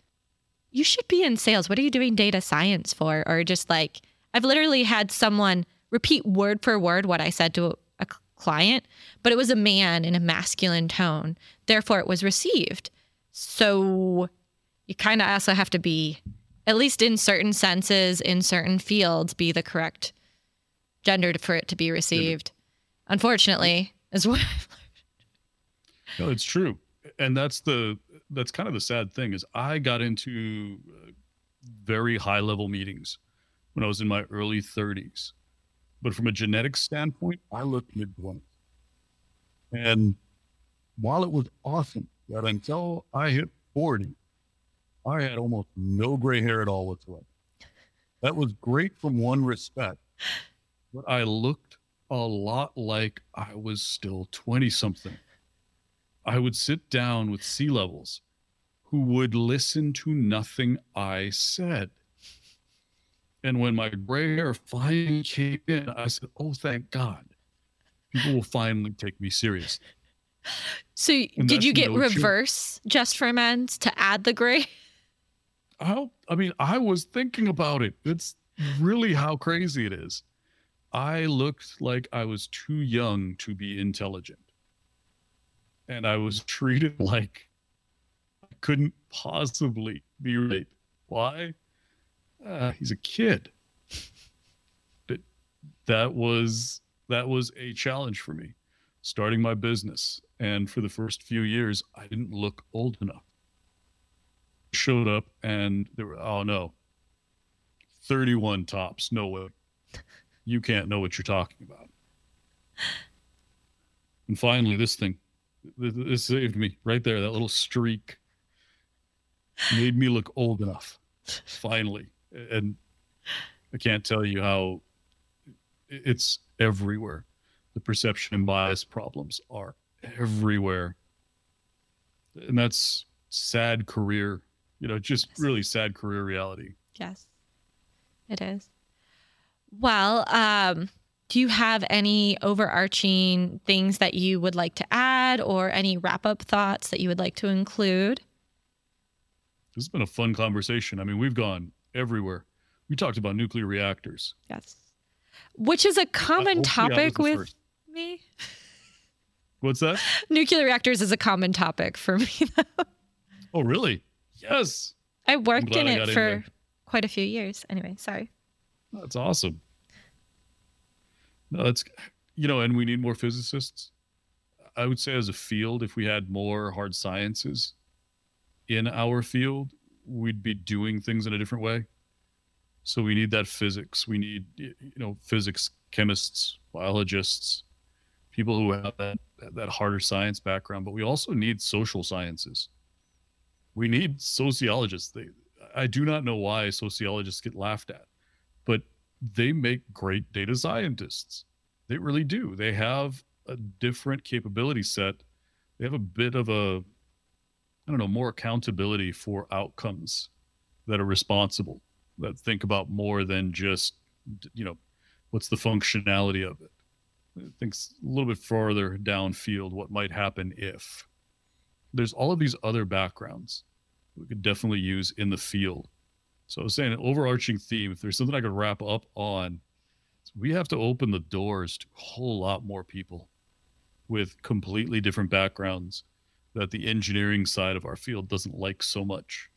[SPEAKER 1] You should be in sales. What are you doing data science for? Or just like, I've literally had someone repeat word for word what I said to a client, but it was a man in a masculine tone. Therefore, it was received. So you kind of also have to be, at least in certain senses, in certain fields, be the correct gender for it to be received. Unfortunately, as well.
[SPEAKER 2] No, it's true, and that's the that's kind of the sad thing is I got into uh, very high level meetings when I was in my early 30s but from a genetic standpoint, I looked mid 20s. And while it was awesome that until I hit 40, I had almost no gray hair at all whatsoever. That was great from one respect, but I looked a lot like I was still 20 something. I would sit down with C-levels who would listen to nothing I said. And when my gray hair finally came in, I said, "Oh, thank God! People will finally take me serious."
[SPEAKER 1] So, and did you get no reverse joke. just for men to add the gray?
[SPEAKER 2] I, I mean, I was thinking about it. It's really how crazy it is. I looked like I was too young to be intelligent, and I was treated like I couldn't possibly be right. Why? uh, he's a kid. But that was that was a challenge for me, starting my business. And for the first few years, I didn't look old enough. Showed up and there were oh no, 31 tops. No way. You can't know what you're talking about. And finally, this thing, this saved me right there. That little streak made me look old enough. Finally. And I can't tell you how it's everywhere. The perception and bias problems are everywhere. And that's sad career, you know, just
[SPEAKER 1] Yes.
[SPEAKER 2] really sad career reality.
[SPEAKER 1] Yes, it is. Well, um, do you have any overarching things that you would like to add or any wrap up thoughts that you would like to include?
[SPEAKER 2] This has been a fun conversation. I mean, we've gone everywhere. We talked about nuclear reactors.
[SPEAKER 1] Yes. Which is a common
[SPEAKER 2] hopefully
[SPEAKER 1] topic with
[SPEAKER 2] first.
[SPEAKER 1] me.
[SPEAKER 2] What's that?
[SPEAKER 1] Nuclear reactors is a common topic for me.
[SPEAKER 2] Oh, really? Yes.
[SPEAKER 1] I worked in it
[SPEAKER 2] got in
[SPEAKER 1] for quite a few years. Anyway, sorry.
[SPEAKER 2] That's awesome. No, that's you know, and we need more physicists. I would say as a field, if we had more hard sciences in our field, we'd be doing things in a different way. So we need that physics. We need you know, physics chemists, biologists, people who have that that harder science background, but we also need social sciences. We need sociologists. They, I do not know why sociologists get laughed at they make great data scientists. They really do. They have a different capability set. They have a bit of a, I don't know, more accountability for outcomes that are responsible, that think about more than just, you know, what's the functionality of it. It thinks a little bit farther downfield what might happen if. There's all of these other backgrounds we could definitely use in the field. So I was saying an overarching theme, if there's something I could wrap up on, we have to open the doors to a whole lot more people with completely different backgrounds that the engineering side of our field doesn't like so much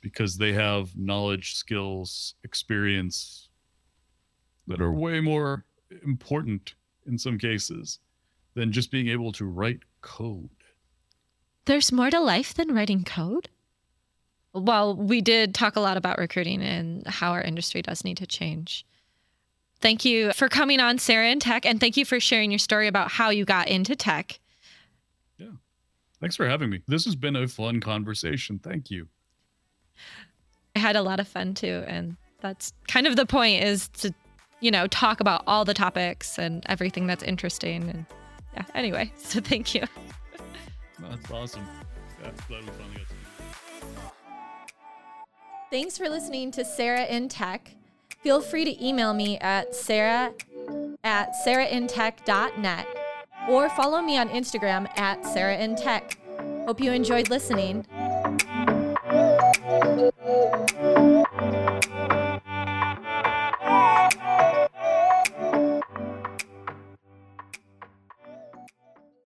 [SPEAKER 2] because they have knowledge, skills, experience that are way more important in some cases than just being able to write code.
[SPEAKER 1] There's more to life than writing code? Well, we did talk a lot about recruiting and how our industry does need to change. Thank you for coming on, Sarah in Tech, and thank you for sharing your story about how you got into tech. Yeah.
[SPEAKER 2] Thanks for having me. This has been a fun conversation. Thank you.
[SPEAKER 1] I had a lot of fun too, and that's kind of the point is to, you know, talk about all the topics and everything that's interesting. And yeah, anyway, so thank you.
[SPEAKER 2] That's awesome. Yeah, glad we finally got to.
[SPEAKER 1] Thanks for listening to Sarah in Tech. Feel free to email me at sarah at sarahintech.net or follow me on Instagram at sarahintech. Hope you enjoyed listening.